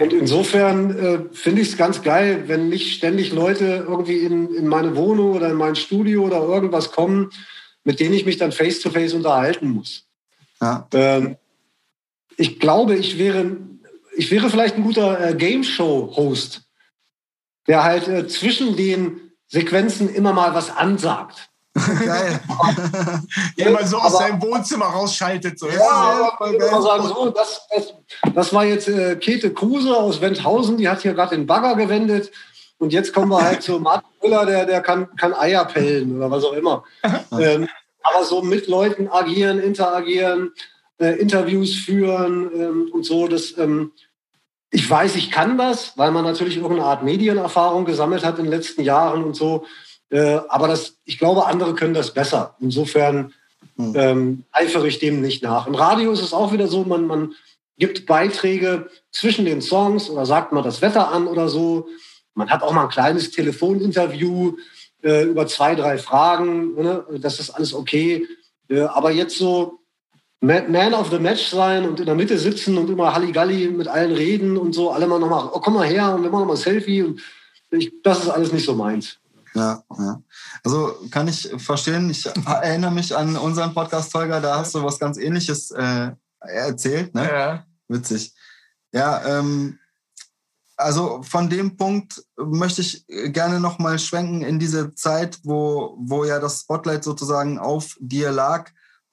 [SPEAKER 3] Und insofern äh, finde ich es ganz geil, wenn nicht ständig Leute irgendwie in, in meine Wohnung oder in mein Studio oder irgendwas kommen, mit denen ich mich dann face-to-face -face unterhalten muss. Ja. Ähm, ich glaube, ich wäre, ich wäre vielleicht ein guter äh, Game-Show-Host, der halt äh, zwischen den Sequenzen immer mal was ansagt.
[SPEAKER 2] Geil. ja, mal so aus aber, seinem Wohnzimmer rausschaltet. So.
[SPEAKER 3] Ja, ja ich mal sagen, so, das, das, das war jetzt äh, Käthe Kruse aus Wendhausen, die hat hier gerade den Bagger gewendet. Und jetzt kommen wir halt zu Martin Müller, der, der kann, kann Eier pellen oder was auch immer. ähm, aber so mit Leuten agieren, interagieren, äh, Interviews führen ähm, und so, das, ähm, ich weiß, ich kann das, weil man natürlich irgendeine Art Medienerfahrung gesammelt hat in den letzten Jahren und so. Äh, aber das, ich glaube, andere können das besser. Insofern hm. ähm, eifere ich dem nicht nach. Im Radio ist es auch wieder so, man, man gibt Beiträge zwischen den Songs oder sagt mal das Wetter an oder so. Man hat auch mal ein kleines Telefoninterview äh, über zwei, drei Fragen. Ne? Das ist alles okay. Äh, aber jetzt so Man of the Match sein und in der Mitte sitzen und immer Halligalli mit allen reden und so, alle mal nochmal, oh, komm mal her und wir machen nochmal ein Selfie. Und ich, das ist alles nicht so meins.
[SPEAKER 1] Ja, ja. Also kann ich verstehen. Ich erinnere mich an unseren Podcast, Holger, da hast du was ganz ähnliches äh, erzählt. Ne? Ja. Witzig. Ja, ähm, also von dem Punkt möchte ich gerne nochmal schwenken in diese Zeit, wo, wo ja das Spotlight sozusagen auf dir lag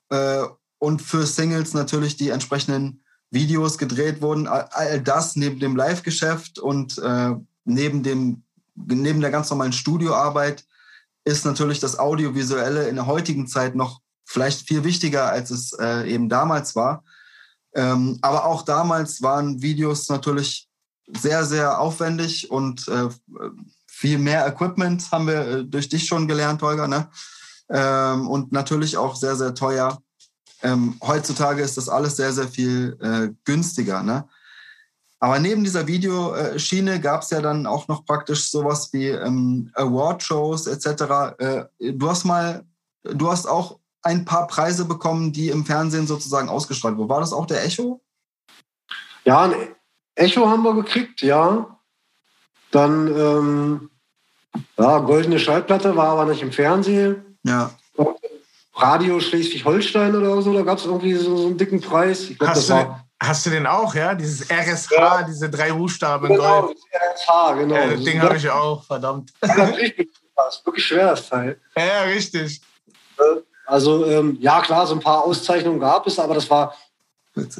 [SPEAKER 1] äh, und für Singles natürlich die entsprechenden Videos gedreht wurden. All das neben dem Live-Geschäft und äh, neben dem neben der ganz normalen Studioarbeit ist natürlich das Audiovisuelle in der heutigen Zeit noch vielleicht viel wichtiger, als es äh, eben damals war. Ähm, aber auch damals waren Videos natürlich sehr, sehr aufwendig und äh, viel mehr Equipment haben wir äh, durch dich schon gelernt, Holger. Ne? Ähm, und natürlich auch sehr, sehr teuer. Ähm, heutzutage ist das alles sehr, sehr viel äh, günstiger. Ne? Aber neben dieser Videoschiene gab es ja dann auch noch praktisch sowas wie ähm, Award-Shows etc. Äh, du hast mal, du hast auch ein paar Preise bekommen, die im Fernsehen sozusagen ausgestrahlt wurden. War das auch der Echo?
[SPEAKER 3] Ja, ein Echo haben wir gekriegt, ja. Dann ähm, ja, goldene Schallplatte war aber nicht im Fernsehen.
[SPEAKER 1] Ja.
[SPEAKER 3] Radio Schleswig-Holstein oder so, da gab es irgendwie so, so, einen dicken Preis.
[SPEAKER 2] Glaub, Hast das war Hast du den auch, ja? Dieses RSH, ja. diese drei Buchstaben
[SPEAKER 3] genau, Gold. RSH, genau.
[SPEAKER 2] Ja, das Ding habe ich auch, verdammt.
[SPEAKER 3] Das ist wirklich schwer, das Teil.
[SPEAKER 2] Ja, richtig.
[SPEAKER 3] Also ähm, ja, klar, so ein paar Auszeichnungen gab es, aber das war,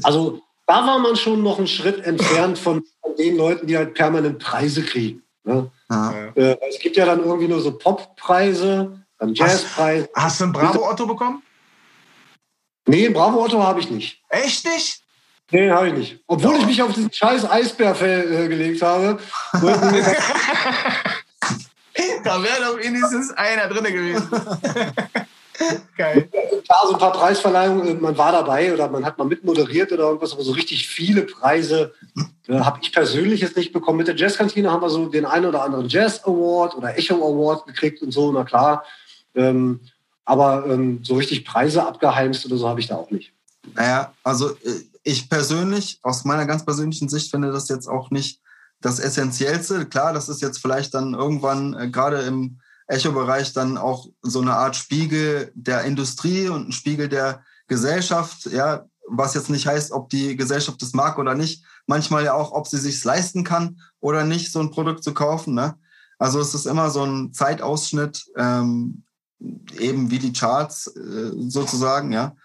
[SPEAKER 3] also da war man schon noch einen Schritt entfernt von, von den Leuten, die halt permanent Preise kriegen. Ne? Ja. Äh, es gibt ja dann irgendwie nur so Poppreise, dann Jazzpreise.
[SPEAKER 2] Hast, hast du einen Bravo Otto bekommen?
[SPEAKER 3] Nee, einen Bravo Otto habe ich nicht.
[SPEAKER 2] Echt nicht?
[SPEAKER 3] Nee, habe ich nicht. Obwohl ich mich auf diesen scheiß Eisbärfell äh, gelegt habe.
[SPEAKER 2] da wäre doch wenigstens einer drin gewesen.
[SPEAKER 3] Geil. Klar, so ein paar Preisverleihungen, äh, man war dabei oder man hat mal mitmoderiert oder irgendwas, aber so richtig viele Preise äh, habe ich persönlich jetzt nicht bekommen. Mit der Jazzkantine haben wir so den einen oder anderen Jazz Award oder Echo Award gekriegt und so, na klar. Ähm, aber ähm, so richtig Preise abgeheimst oder so habe ich da auch nicht.
[SPEAKER 1] Naja, also äh, ich persönlich, aus meiner ganz persönlichen Sicht, finde das jetzt auch nicht das Essentiellste. Klar, das ist jetzt vielleicht dann irgendwann äh, gerade im Echo-Bereich dann auch so eine Art Spiegel der Industrie und ein Spiegel der Gesellschaft, ja, was jetzt nicht heißt, ob die Gesellschaft das mag oder nicht. Manchmal ja auch, ob sie sich leisten kann oder nicht, so ein Produkt zu kaufen. Ne? Also es ist immer so ein Zeitausschnitt, ähm, eben wie die Charts äh, sozusagen, ja.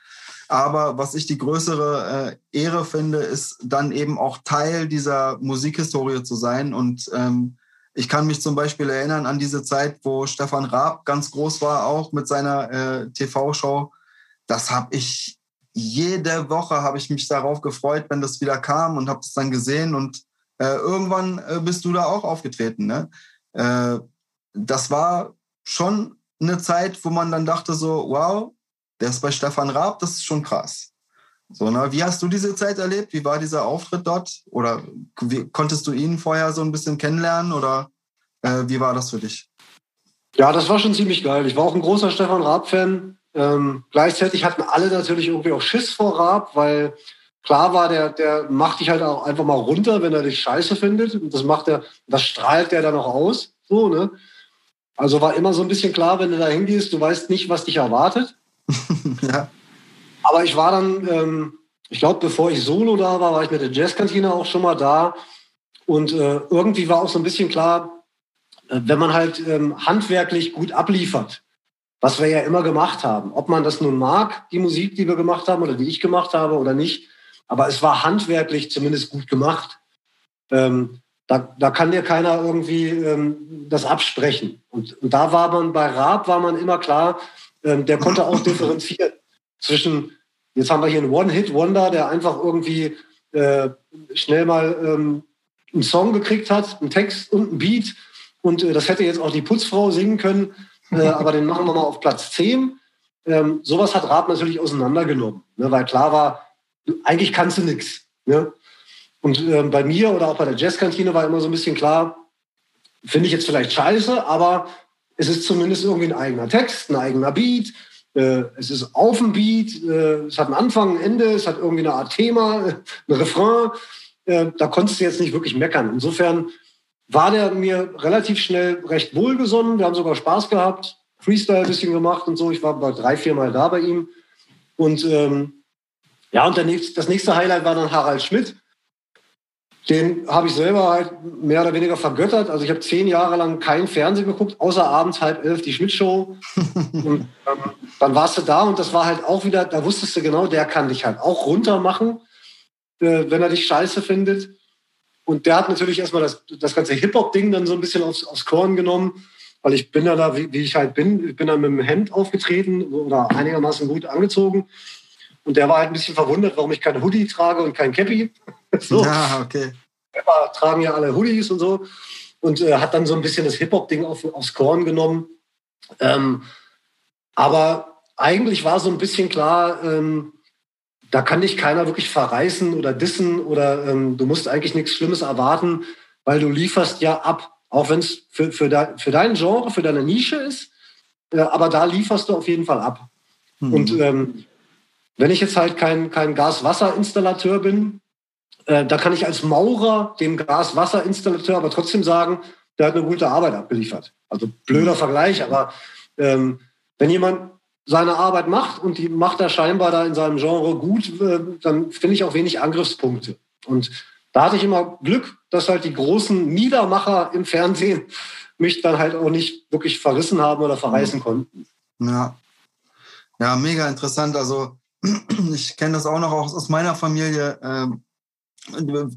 [SPEAKER 1] Aber was ich die größere äh, Ehre finde, ist dann eben auch Teil dieser Musikhistorie zu sein und ähm, ich kann mich zum Beispiel erinnern an diese Zeit, wo Stefan Raab ganz groß war, auch mit seiner äh, TV-Show. Das habe ich jede Woche habe ich mich darauf gefreut, wenn das wieder kam und habe es dann gesehen und äh, irgendwann äh, bist du da auch aufgetreten. Ne? Äh, das war schon eine Zeit, wo man dann dachte so, wow, der ist bei Stefan Raab, das ist schon krass. So, ne? Wie hast du diese Zeit erlebt? Wie war dieser Auftritt dort? Oder wie, konntest du ihn vorher so ein bisschen kennenlernen oder äh, wie war das für dich?
[SPEAKER 3] Ja, das war schon ziemlich geil. Ich war auch ein großer Stefan Raab-Fan. Ähm, gleichzeitig hatten alle natürlich irgendwie auch Schiss vor Raab, weil klar war, der, der macht dich halt auch einfach mal runter, wenn er dich scheiße findet. Und das macht er, das strahlt der dann auch aus. So, ne? Also war immer so ein bisschen klar, wenn du da hingehst, du weißt nicht, was dich erwartet. ja. Aber ich war dann, ähm, ich glaube, bevor ich solo da war, war ich mit der Jazzkantine auch schon mal da. Und äh, irgendwie war auch so ein bisschen klar, äh, wenn man halt ähm, handwerklich gut abliefert, was wir ja immer gemacht haben, ob man das nun mag, die Musik, die wir gemacht haben oder die ich gemacht habe oder nicht, aber es war handwerklich zumindest gut gemacht. Ähm, da, da kann dir keiner irgendwie ähm, das absprechen. Und, und da war man bei Raab war man immer klar, ähm, der konnte auch differenzieren zwischen Jetzt haben wir hier einen One-Hit-Wonder, der einfach irgendwie äh, schnell mal ähm, einen Song gekriegt hat, einen Text und einen Beat. Und äh, das hätte jetzt auch die Putzfrau singen können, äh, aber den machen wir mal auf Platz 10. Ähm, sowas hat Raab natürlich auseinandergenommen, ne, weil klar war, eigentlich kannst du nichts. Ne? Und ähm, bei mir oder auch bei der Jazzkantine war immer so ein bisschen klar, finde ich jetzt vielleicht scheiße, aber es ist zumindest irgendwie ein eigener Text, ein eigener Beat, äh, es ist auf dem Beat, äh, es hat einen Anfang, ein Ende, es hat irgendwie eine Art Thema, ein Refrain. Äh, da konntest du jetzt nicht wirklich meckern. Insofern war der mir relativ schnell recht wohlgesonnen. Wir haben sogar Spaß gehabt, Freestyle ein bisschen gemacht und so. Ich war drei, vier Mal da bei ihm. Und ähm, ja, und nächste, das nächste Highlight war dann Harald Schmidt. Den habe ich selber halt mehr oder weniger vergöttert. Also ich habe zehn Jahre lang kein Fernsehen geguckt, außer abends halb elf die Schmidt-Show. und ähm, dann warst du da und das war halt auch wieder, da wusstest du genau, der kann dich halt auch runter machen, äh, wenn er dich scheiße findet. Und der hat natürlich erstmal das, das ganze Hip-Hop-Ding dann so ein bisschen aufs, aufs Korn genommen, weil ich bin ja da, wie, wie ich halt bin, ich bin dann mit dem Hemd aufgetreten oder einigermaßen gut angezogen. Und der war halt ein bisschen verwundert, warum ich kein Hoodie trage und kein Cappy. so. Ja, okay. Rapper tragen ja alle Hoodies und so. Und äh, hat dann so ein bisschen das Hip-Hop-Ding auf, aufs Korn genommen. Ähm, aber eigentlich war so ein bisschen klar, ähm, da kann dich keiner wirklich verreißen oder dissen oder ähm, du musst eigentlich nichts Schlimmes erwarten, weil du lieferst ja ab. Auch wenn es für, für, de, für dein Genre, für deine Nische ist. Äh, aber da lieferst du auf jeden Fall ab. Mhm. Und ähm, wenn ich jetzt halt kein, kein Gas-Wasser-Installateur bin, äh, da kann ich als Maurer dem Gas-Wasser-Installateur aber trotzdem sagen, der hat eine gute Arbeit abgeliefert. Also blöder. Vergleich, aber ähm, wenn jemand seine Arbeit macht und die macht er scheinbar da in seinem Genre gut, äh, dann finde ich auch wenig Angriffspunkte. Und da hatte ich immer Glück, dass halt die großen Niedermacher im Fernsehen mich dann halt auch nicht wirklich verrissen haben oder verreißen mhm. konnten.
[SPEAKER 1] Ja, Ja, mega interessant. Also ich kenne das auch noch aus meiner Familie. Ähm,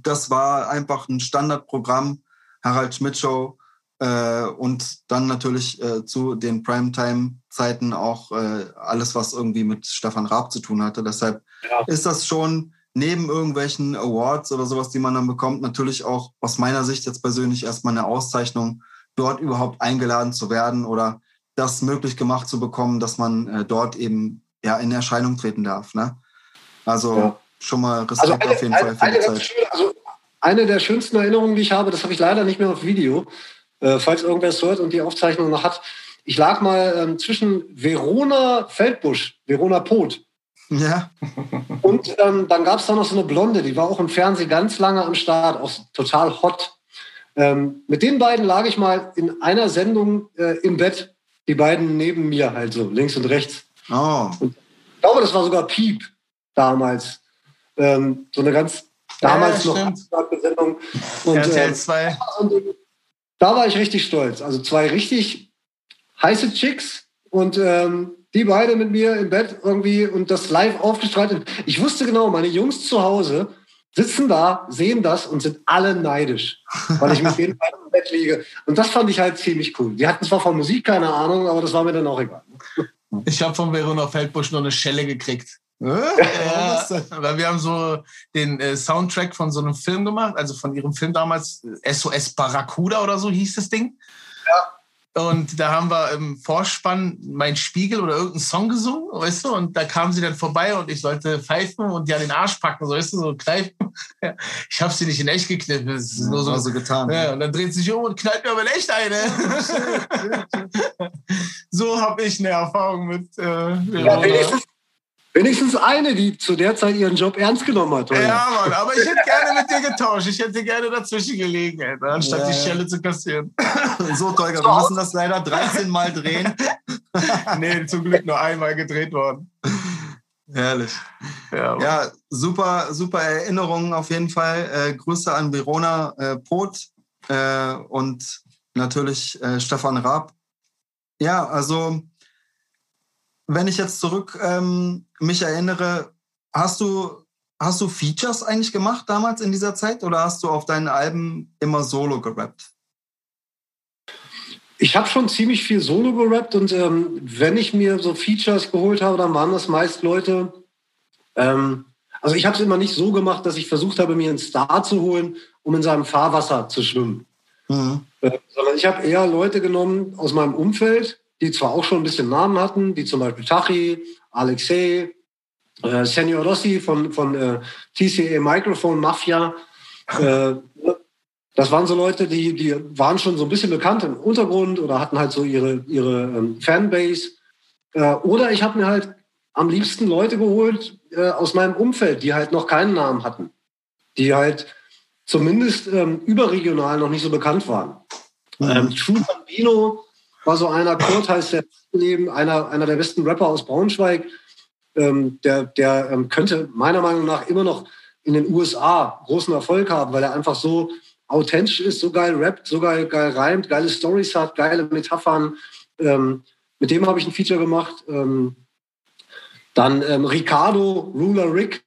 [SPEAKER 1] das war einfach ein Standardprogramm, Harald Schmidt Show. Äh, und dann natürlich äh, zu den Primetime-Zeiten auch äh, alles, was irgendwie mit Stefan Raab zu tun hatte. Deshalb ja. ist das schon neben irgendwelchen Awards oder sowas, die man dann bekommt, natürlich auch aus meiner Sicht jetzt persönlich erstmal eine Auszeichnung, dort überhaupt eingeladen zu werden oder das möglich gemacht zu bekommen, dass man dort eben ja in Erscheinung treten darf. Ne? Also ja. schon mal Respekt also eine, auf jeden
[SPEAKER 3] eine,
[SPEAKER 1] Fall für die
[SPEAKER 3] Zeit. Schöne, also eine der schönsten Erinnerungen, die ich habe, das habe ich leider nicht mehr auf Video, äh, falls irgendwer es hört und die Aufzeichnung noch hat. Ich lag mal ähm, zwischen Verona Feldbusch, Verona Pot.
[SPEAKER 1] Ja.
[SPEAKER 3] Und ähm, dann gab es da noch so eine Blonde, die war auch im Fernsehen ganz lange am Start, auch total hot. Ähm, mit den beiden lag ich mal in einer Sendung äh, im Bett, die beiden neben mir halt so, links und rechts.
[SPEAKER 1] Oh.
[SPEAKER 3] Und ich glaube, das war sogar Piep damals. Ähm, so eine ganz damals ja, noch Sendung.
[SPEAKER 2] Und, RTL 2. Äh,
[SPEAKER 3] da war ich richtig stolz. Also zwei richtig heiße Chicks und ähm, die beide mit mir im Bett irgendwie und das live aufgestrahlt. Ich wusste genau, meine Jungs zu Hause sitzen da, sehen das und sind alle neidisch, weil ich mit denen im Bett liege. Und das fand ich halt ziemlich cool. Die hatten zwar von Musik keine Ahnung, aber das war mir dann auch egal.
[SPEAKER 2] Ich habe von Verona Feldbusch nur eine Schelle gekriegt. Ja, weil wir haben so den äh, Soundtrack von so einem Film gemacht, also von ihrem Film damals, SOS Barracuda oder so hieß das Ding. Und da haben wir im Vorspann Mein Spiegel oder irgendeinen Song gesungen, weißt du? Und da kamen sie dann vorbei und ich sollte pfeifen und die an den Arsch packen, so, weißt du, so kneifen. Ich habe sie nicht in echt gekniffen, das ist ja, nur so,
[SPEAKER 1] so getan.
[SPEAKER 2] Ja, und dann dreht sie sich um und knallt mir aber in echt eine. so habe ich eine Erfahrung mit äh,
[SPEAKER 3] ja, wenigstens, Wenigstens eine, die zu der Zeit ihren Job ernst genommen hat.
[SPEAKER 2] Oder? Ja, Mann, aber ich hätte gerne mit dir getauscht. Ich hätte gerne dazwischen gelegen, ey, anstatt ja. die Schelle zu kassieren.
[SPEAKER 1] So, Tolga, wir müssen das leider 13 Mal drehen.
[SPEAKER 2] nee, zum Glück nur einmal gedreht worden.
[SPEAKER 1] Herrlich. Ja, ja, super, super Erinnerungen auf jeden Fall. Äh, Grüße an Verona äh, Pot äh, und natürlich äh, Stefan Raab. Ja, also wenn ich jetzt zurück ähm, mich erinnere, hast du, hast du Features eigentlich gemacht damals in dieser Zeit oder hast du auf deinen Alben immer solo gerappt?
[SPEAKER 3] Ich habe schon ziemlich viel solo gerappt und ähm, wenn ich mir so Features geholt habe, dann waren das meist Leute. Ähm, also ich habe es immer nicht so gemacht, dass ich versucht habe, mir einen Star zu holen, um in seinem Fahrwasser zu schwimmen. Mhm. Äh, sondern ich habe eher Leute genommen aus meinem Umfeld, die zwar auch schon ein bisschen Namen hatten, wie zum Beispiel Tachi, Alexei, äh, Senior Rossi von, von äh, TCA Microphone Mafia. Äh, das waren so Leute, die, die waren schon so ein bisschen bekannt im Untergrund oder hatten halt so ihre, ihre ähm, Fanbase. Äh, oder ich habe mir halt am liebsten Leute geholt äh, aus meinem Umfeld, die halt noch keinen Namen hatten. Die halt zumindest ähm, überregional noch nicht so bekannt waren. Mhm. Ähm, True Bambino war so einer, Kurt heißt der Leben, einer, einer der besten Rapper aus Braunschweig. Ähm, der der ähm, könnte meiner Meinung nach immer noch in den USA großen Erfolg haben, weil er einfach so authentisch ist, so geil rappt, so geil, geil reimt, geile Stories hat, geile Metaphern. Ähm, mit dem habe ich ein Feature gemacht. Ähm, dann ähm, Ricardo, Ruler Rick,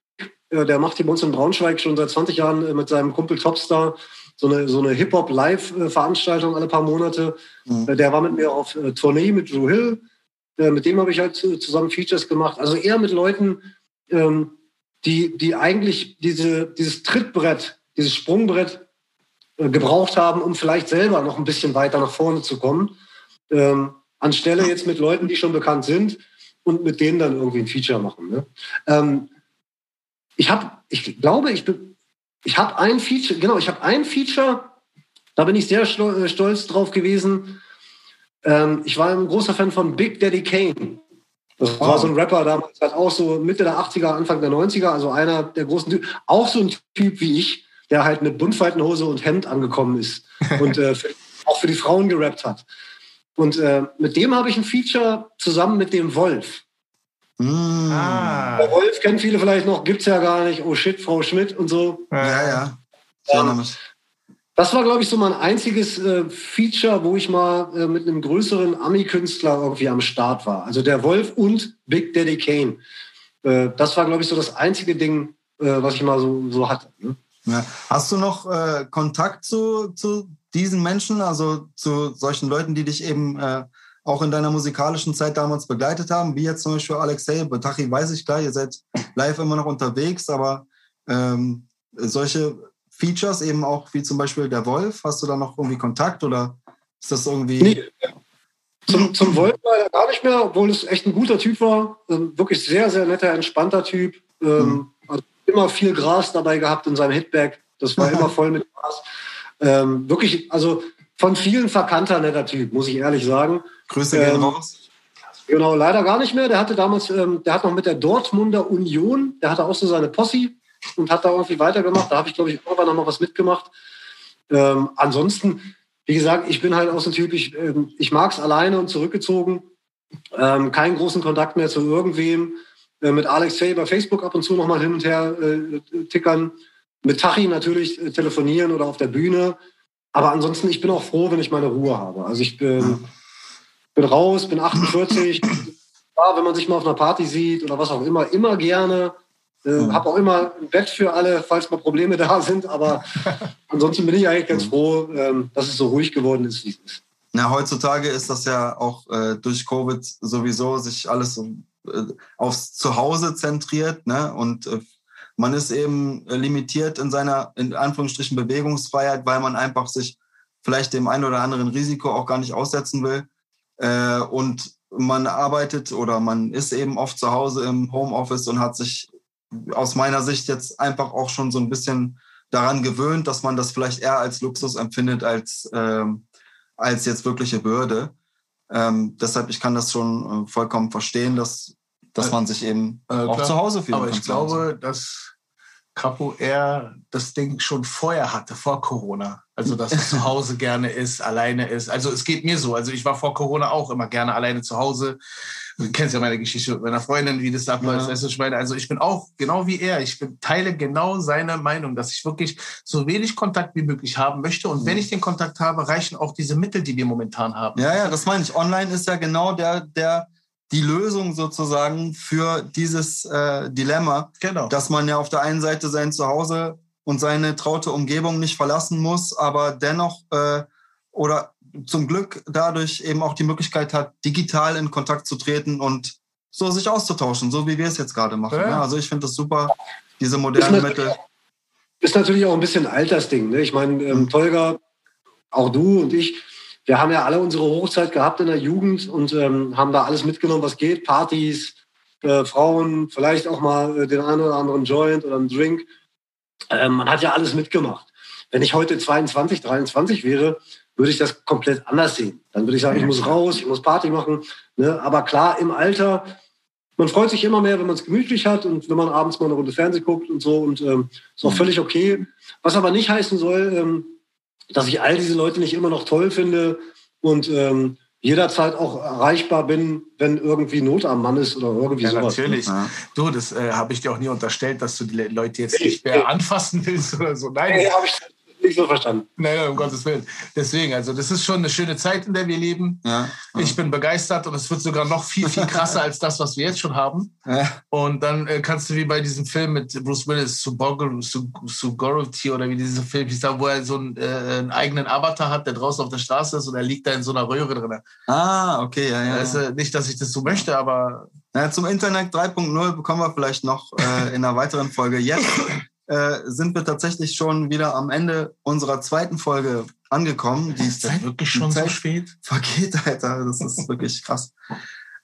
[SPEAKER 3] äh, der macht hier bei uns in Braunschweig schon seit 20 Jahren äh, mit seinem Kumpel Topstar so eine, so eine Hip-Hop-Live-Veranstaltung alle paar Monate. Mhm. Äh, der war mit mir auf äh, Tournee mit Drew Hill. Äh, mit dem habe ich halt zusammen Features gemacht. Also eher mit Leuten, ähm, die, die eigentlich diese, dieses Trittbrett, dieses Sprungbrett gebraucht haben, um vielleicht selber noch ein bisschen weiter nach vorne zu kommen. Ähm, anstelle jetzt mit Leuten, die schon bekannt sind und mit denen dann irgendwie ein Feature machen. Ne? Ähm, ich habe, ich glaube, ich bin, ich habe ein Feature, genau, ich habe ein Feature, da bin ich sehr äh, stolz drauf gewesen. Ähm, ich war ein großer Fan von Big Daddy Kane. Das war so ein Rapper damals, halt auch so Mitte der 80er, Anfang der 90er, also einer der großen Typen, auch so ein Typ wie ich, der halt mit Buntfaltenhose und Hemd angekommen ist und äh, für, auch für die Frauen gerappt hat. Und äh, mit dem habe ich ein Feature zusammen mit dem Wolf.
[SPEAKER 1] Mm.
[SPEAKER 3] Ah. Der Wolf kennt viele vielleicht noch, gibt es ja gar nicht. Oh shit, Frau Schmidt und so.
[SPEAKER 1] Ja, ja.
[SPEAKER 3] Ähm, Das war, glaube ich, so mein einziges äh, Feature, wo ich mal äh, mit einem größeren Ami-Künstler irgendwie am Start war. Also der Wolf und Big Daddy Kane. Äh, das war, glaube ich, so das einzige Ding, äh, was ich mal so, so hatte. Ne?
[SPEAKER 1] Ja. Hast du noch äh, Kontakt zu, zu diesen Menschen, also zu solchen Leuten, die dich eben äh, auch in deiner musikalischen Zeit damals begleitet haben, wie jetzt zum Beispiel Alexei, Batachi weiß ich klar, ihr seid live immer noch unterwegs, aber ähm, solche Features eben auch wie zum Beispiel der Wolf? Hast du da noch irgendwie Kontakt oder ist das irgendwie. Nee.
[SPEAKER 3] Zum, zum Wolf leider gar nicht mehr, obwohl es echt ein guter Typ war. Ähm, wirklich sehr, sehr netter, entspannter Typ. Ähm, mhm. also immer viel Gras dabei gehabt in seinem Hitbag. Das war immer voll mit Gras. Ähm, wirklich, also von vielen verkannter netter Typ, muss ich ehrlich sagen.
[SPEAKER 1] Grüße gehen ähm, raus.
[SPEAKER 3] Genau, leider gar nicht mehr. Der hatte damals, ähm, der hat noch mit der Dortmunder Union, der hatte auch so seine Posse und hat da irgendwie weitergemacht. Da habe ich, glaube ich, irgendwann noch mal was mitgemacht. Ähm, ansonsten, wie gesagt, ich bin halt auch so ein Typ, ich, ähm, ich mag es alleine und zurückgezogen. Ähm, keinen großen Kontakt mehr zu irgendwem. Äh, mit Alex Fay bei Facebook ab und zu noch mal hin und her äh, tickern. Mit Tachi natürlich äh, telefonieren oder auf der Bühne. Aber ansonsten, ich bin auch froh, wenn ich meine Ruhe habe. Also ich bin, bin raus, bin 48. Ja, wenn man sich mal auf einer Party sieht oder was auch immer, immer gerne. Äh, mhm. Habe auch immer ein Bett für alle, falls mal Probleme da sind. Aber ansonsten bin ich eigentlich ganz froh, ähm, dass es so ruhig geworden ist, wie es ist.
[SPEAKER 1] Na, heutzutage ist das ja auch äh, durch Covid sowieso sich alles so, äh, aufs Zuhause zentriert. Ne? Und äh, man ist eben limitiert in seiner, in Anführungsstrichen, Bewegungsfreiheit, weil man einfach sich vielleicht dem einen oder anderen Risiko auch gar nicht aussetzen will. Äh, und man arbeitet oder man ist eben oft zu Hause im Homeoffice und hat sich aus meiner Sicht jetzt einfach auch schon so ein bisschen daran gewöhnt, dass man das vielleicht eher als Luxus empfindet als, ähm, als jetzt wirkliche Bürde. Ähm, deshalb, ich kann das schon äh, vollkommen verstehen, dass, dass man sich eben äh, auch zu Hause fühlt.
[SPEAKER 2] Aber ich glaube, dass Capo eher das Ding schon vorher hatte, vor Corona. Also, dass er zu Hause gerne ist, alleine ist. Also, es geht mir so. Also, ich war vor Corona auch immer gerne alleine zu Hause. Du kennst ja meine Geschichte mit meiner Freundin, wie das abläuft. Ja. ich meine, also ich bin auch genau wie er. Ich bin, teile genau seine Meinung, dass ich wirklich so wenig Kontakt wie möglich haben möchte. Und wenn ich den Kontakt habe, reichen auch diese Mittel, die wir momentan haben.
[SPEAKER 1] Ja, ja, das meine ich. Online ist ja genau der, der, die Lösung sozusagen für dieses äh, Dilemma, genau. dass man ja auf der einen Seite sein Zuhause und seine traute Umgebung nicht verlassen muss, aber dennoch äh, oder zum Glück dadurch eben auch die Möglichkeit hat, digital in Kontakt zu treten und so sich auszutauschen, so wie wir es jetzt gerade machen. Ja. Ne? Also ich finde das super, diese modernen Mittel.
[SPEAKER 3] Ist natürlich auch ein bisschen ein Altersding. Ne? Ich meine, ähm, mhm. Tolga, auch du und ich, wir haben ja alle unsere Hochzeit gehabt in der Jugend und ähm, haben da alles mitgenommen, was geht. Partys, äh, Frauen, vielleicht auch mal äh, den einen oder anderen Joint oder einen Drink. Ähm, man hat ja alles mitgemacht. Wenn ich heute 22, 23 wäre, würde ich das komplett anders sehen. Dann würde ich sagen, ich muss raus, ich muss Party machen. Ne? Aber klar, im Alter, man freut sich immer mehr, wenn man es gemütlich hat und wenn man abends mal eine Runde Fernsehen guckt und so. Und ähm, ist auch mhm. völlig okay. Was aber nicht heißen soll, ähm, dass ich all diese Leute nicht immer noch toll finde und ähm, jederzeit auch erreichbar bin, wenn irgendwie Not am Mann ist oder irgendwie
[SPEAKER 2] ja,
[SPEAKER 3] sowas.
[SPEAKER 2] Natürlich. Ja. Du, das äh, habe ich dir auch nie unterstellt, dass du die Leute jetzt nicht mehr anfassen willst oder so. Nein. Nee,
[SPEAKER 3] habe ich nicht so verstanden.
[SPEAKER 2] Nein, nein, um Gottes Willen. Deswegen, also das ist schon eine schöne Zeit, in der wir leben. Ja, ja. Ich bin begeistert und es wird sogar noch viel, viel krasser als das, was wir jetzt schon haben. Ja. Und dann äh, kannst du wie bei diesem Film mit Bruce Willis, Sugority oder wie dieser Film hieß, wo er so einen, äh, einen, eigenen Avatar hat, der draußen auf der Straße ist und er liegt da in so einer Röhre drin.
[SPEAKER 1] Ah, okay, ja, ja.
[SPEAKER 2] Also, nicht, dass ich das so möchte, aber...
[SPEAKER 1] Ja, zum Internet 3.0 bekommen wir vielleicht noch äh, in einer weiteren Folge. Jetzt äh, sind wir tatsächlich schon wieder am Ende unserer zweiten Folge angekommen.
[SPEAKER 2] Die ist das wirklich schon Zeit so spät?
[SPEAKER 1] Vergeht, Alter. Das ist wirklich krass.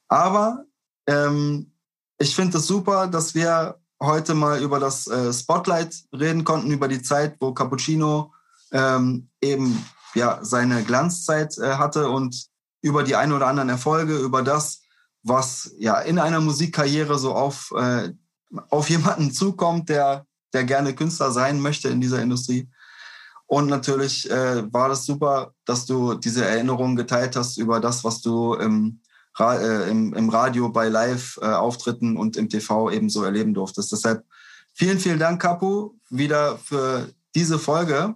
[SPEAKER 1] Aber ähm, ich finde es das super, dass wir heute mal über das äh, Spotlight reden konnten, über die Zeit, wo Cappuccino ähm, eben ja seine Glanzzeit äh, hatte und über die ein oder anderen Erfolge, über das, was ja in einer Musikkarriere so auf, äh, auf jemanden zukommt, der der gerne Künstler sein möchte in dieser Industrie. Und natürlich äh, war das super, dass du diese Erinnerungen geteilt hast über das, was du im, Ra äh, im, im Radio bei Live-Auftritten äh, und im TV ebenso erleben durftest. Deshalb vielen, vielen Dank, Kapu, wieder für diese Folge.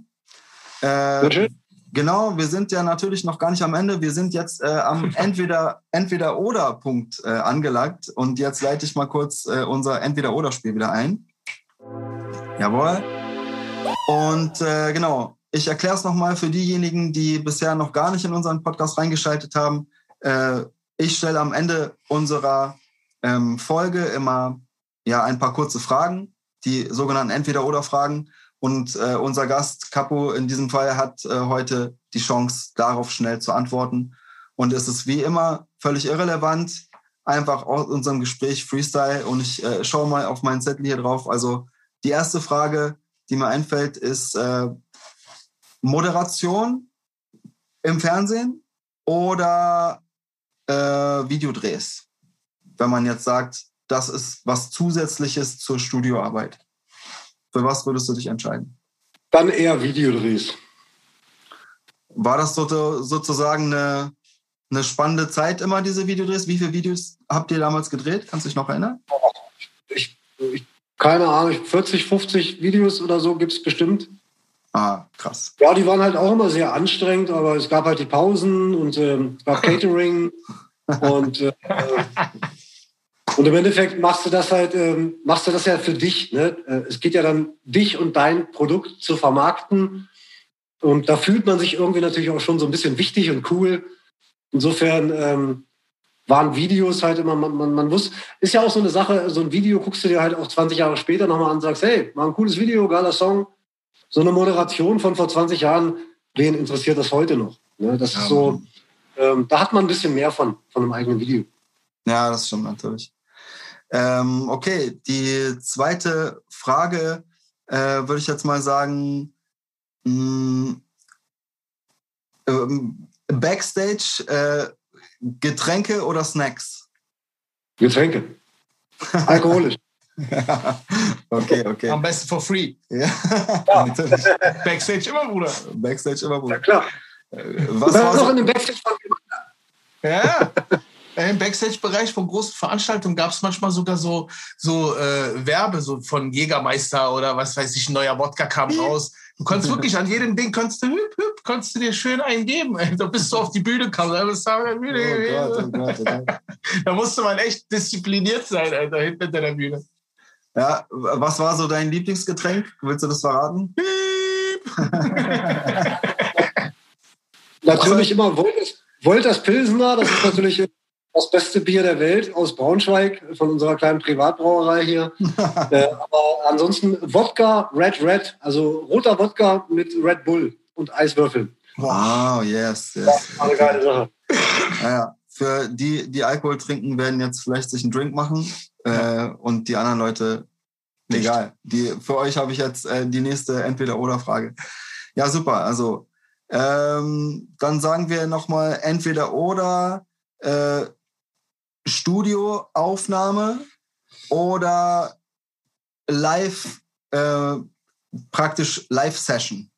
[SPEAKER 1] Äh, genau, wir sind ja natürlich noch gar nicht am Ende. Wir sind jetzt äh, am entweder entweder oder Punkt äh, angelangt und jetzt leite ich mal kurz äh, unser entweder oder Spiel wieder ein. Jawohl. Und äh, genau, ich erkläre es nochmal für diejenigen, die bisher noch gar nicht in unseren Podcast reingeschaltet haben. Äh, ich stelle am Ende unserer ähm, Folge immer ja ein paar kurze Fragen, die sogenannten Entweder-Oder-Fragen. Und äh, unser Gast Capo in diesem Fall hat äh, heute die Chance, darauf schnell zu antworten. Und es ist wie immer völlig irrelevant, einfach aus unserem Gespräch Freestyle. Und ich äh, schaue mal auf meinen Zettel hier drauf. Also die erste Frage, die mir einfällt, ist äh, Moderation im Fernsehen oder äh, Videodrehs? Wenn man jetzt sagt, das ist was Zusätzliches zur Studioarbeit. Für was würdest du dich entscheiden?
[SPEAKER 3] Dann eher Videodrehs.
[SPEAKER 1] War das so, sozusagen eine, eine spannende Zeit immer, diese Videodrehs? Wie viele Videos habt ihr damals gedreht? Kannst du dich noch erinnern?
[SPEAKER 3] Ich, ich, keine Ahnung, 40, 50 Videos oder so gibt es bestimmt.
[SPEAKER 1] Ah, krass.
[SPEAKER 3] Ja, die waren halt auch immer sehr anstrengend, aber es gab halt die Pausen und ähm, es gab Catering und äh, und im Endeffekt machst du das halt, ähm, machst du das ja für dich. Ne? Äh, es geht ja dann, dich und dein Produkt zu vermarkten. Und da fühlt man sich irgendwie natürlich auch schon so ein bisschen wichtig und cool. Insofern ähm, waren Videos halt immer, man, man, man muss, ist ja auch so eine Sache, so ein Video guckst du dir halt auch 20 Jahre später nochmal an und sagst, hey, war ein cooles Video, geiler Song. So eine Moderation von vor 20 Jahren, wen interessiert das heute noch? Ne? Das ja, ist so, ähm, da hat man ein bisschen mehr von, von einem eigenen Video.
[SPEAKER 1] Ja, das stimmt natürlich. Ähm, okay, die zweite Frage äh, würde ich jetzt mal sagen, mh, mm, ähm, Backstage äh, Getränke oder Snacks?
[SPEAKER 3] Getränke. Alkoholisch.
[SPEAKER 1] okay, okay.
[SPEAKER 2] Am besten for free.
[SPEAKER 1] Ja.
[SPEAKER 2] ja. Backstage immer, Bruder.
[SPEAKER 1] Backstage immer, Bruder.
[SPEAKER 3] Ja, klar.
[SPEAKER 1] Äh, was war
[SPEAKER 3] so? in dem Backstage
[SPEAKER 2] Ja. Äh, Im Backstage-Bereich von großen Veranstaltungen gab es manchmal sogar so, so äh, Werbe so von Jägermeister oder was weiß ich, ein neuer Wodka kam raus. Du konntest wirklich an jedem Ding, konntest du, hüp, hüp, konntest du dir schön eingeben. Da bist du auf die Bühne kam, da bist du auf der Bühne. Oh Gott, oh Gott, oh Gott. Da musste man echt diszipliniert sein, Alter, hinter der Bühne.
[SPEAKER 1] Ja, was war so dein Lieblingsgetränk? Willst du das verraten?
[SPEAKER 3] natürlich immer Wolters, Pilsener, das ist natürlich das beste Bier der Welt aus Braunschweig, von unserer kleinen Privatbrauerei hier. äh, aber ansonsten Wodka, Red Red, also roter Wodka mit Red Bull und Eiswürfeln.
[SPEAKER 1] Wow, yes, yes.
[SPEAKER 3] Das eine geile Sache.
[SPEAKER 1] Naja, für die, die Alkohol trinken, werden jetzt vielleicht sich einen Drink machen äh, und die anderen Leute, Nicht. egal. Die, für euch habe ich jetzt äh, die nächste Entweder-Oder-Frage. Ja, super. Also, ähm, dann sagen wir nochmal Entweder-Oder. Äh, Studioaufnahme oder live, äh, praktisch Live-Session?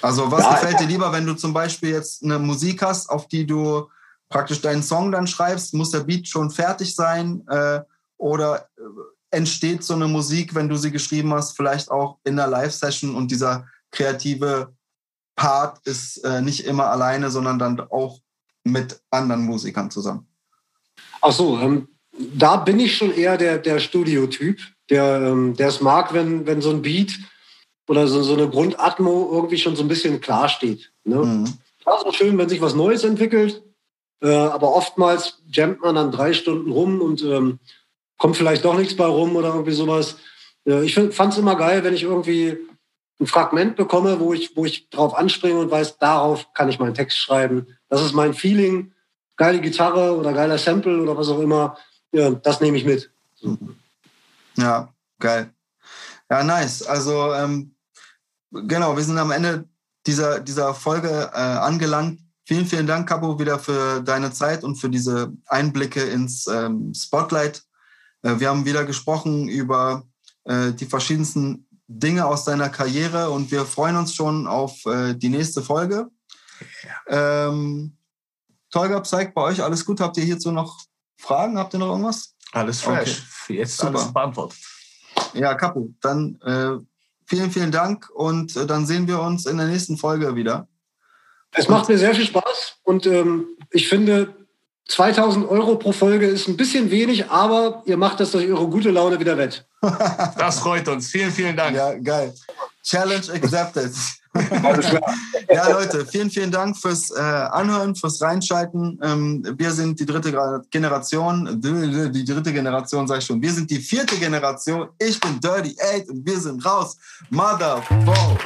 [SPEAKER 1] Also was ja, gefällt dir lieber, wenn du zum Beispiel jetzt eine Musik hast, auf die du praktisch deinen Song dann schreibst? Muss der Beat schon fertig sein? Äh, oder äh, entsteht so eine Musik, wenn du sie geschrieben hast, vielleicht auch in der Live-Session und dieser kreative Part ist äh, nicht immer alleine, sondern dann auch mit anderen Musikern zusammen?
[SPEAKER 3] Ach so, ähm, da bin ich schon eher der, der Studiotyp, der, ähm, es mag, wenn, wenn so ein Beat oder so, so eine Grundatmo irgendwie schon so ein bisschen klar steht. Ne? Mhm. Auch schön, wenn sich was Neues entwickelt, äh, aber oftmals jammt man dann drei Stunden rum und ähm, kommt vielleicht doch nichts bei rum oder irgendwie sowas. Äh, ich fand es immer geil, wenn ich irgendwie ein Fragment bekomme, wo ich, wo ich drauf anspringe und weiß, darauf kann ich meinen Text schreiben. Das ist mein Feeling. Geile Gitarre oder geiler Sample oder was auch immer. Ja, das nehme ich mit.
[SPEAKER 1] Ja, geil. Ja, nice. Also, ähm, genau, wir sind am Ende dieser, dieser Folge äh, angelangt. Vielen, vielen Dank, Capo, wieder für deine Zeit und für diese Einblicke ins ähm, Spotlight. Äh, wir haben wieder gesprochen über äh, die verschiedensten Dinge aus deiner Karriere und wir freuen uns schon auf äh, die nächste Folge. Ähm, Tolga, Psych, bei euch alles gut? Habt ihr hierzu noch Fragen? Habt ihr noch irgendwas?
[SPEAKER 2] Alles fresh. Okay. Jetzt Super. alles beantwortet.
[SPEAKER 1] Ja, Kapu, dann äh, vielen, vielen Dank und äh, dann sehen wir uns in der nächsten Folge wieder.
[SPEAKER 3] Es macht mir sehr viel Spaß und ähm, ich finde, 2000 Euro pro Folge ist ein bisschen wenig, aber ihr macht das durch eure gute Laune wieder wett.
[SPEAKER 2] Das freut uns. Vielen, vielen Dank.
[SPEAKER 1] Ja, geil. Challenge accepted. ja, Leute, vielen, vielen Dank fürs äh, Anhören, fürs Reinschalten. Ähm, wir sind die dritte Generation, die dritte Generation, sag ich schon. Wir sind die vierte Generation. Ich bin Dirty Eight und wir sind raus. Motherfucker.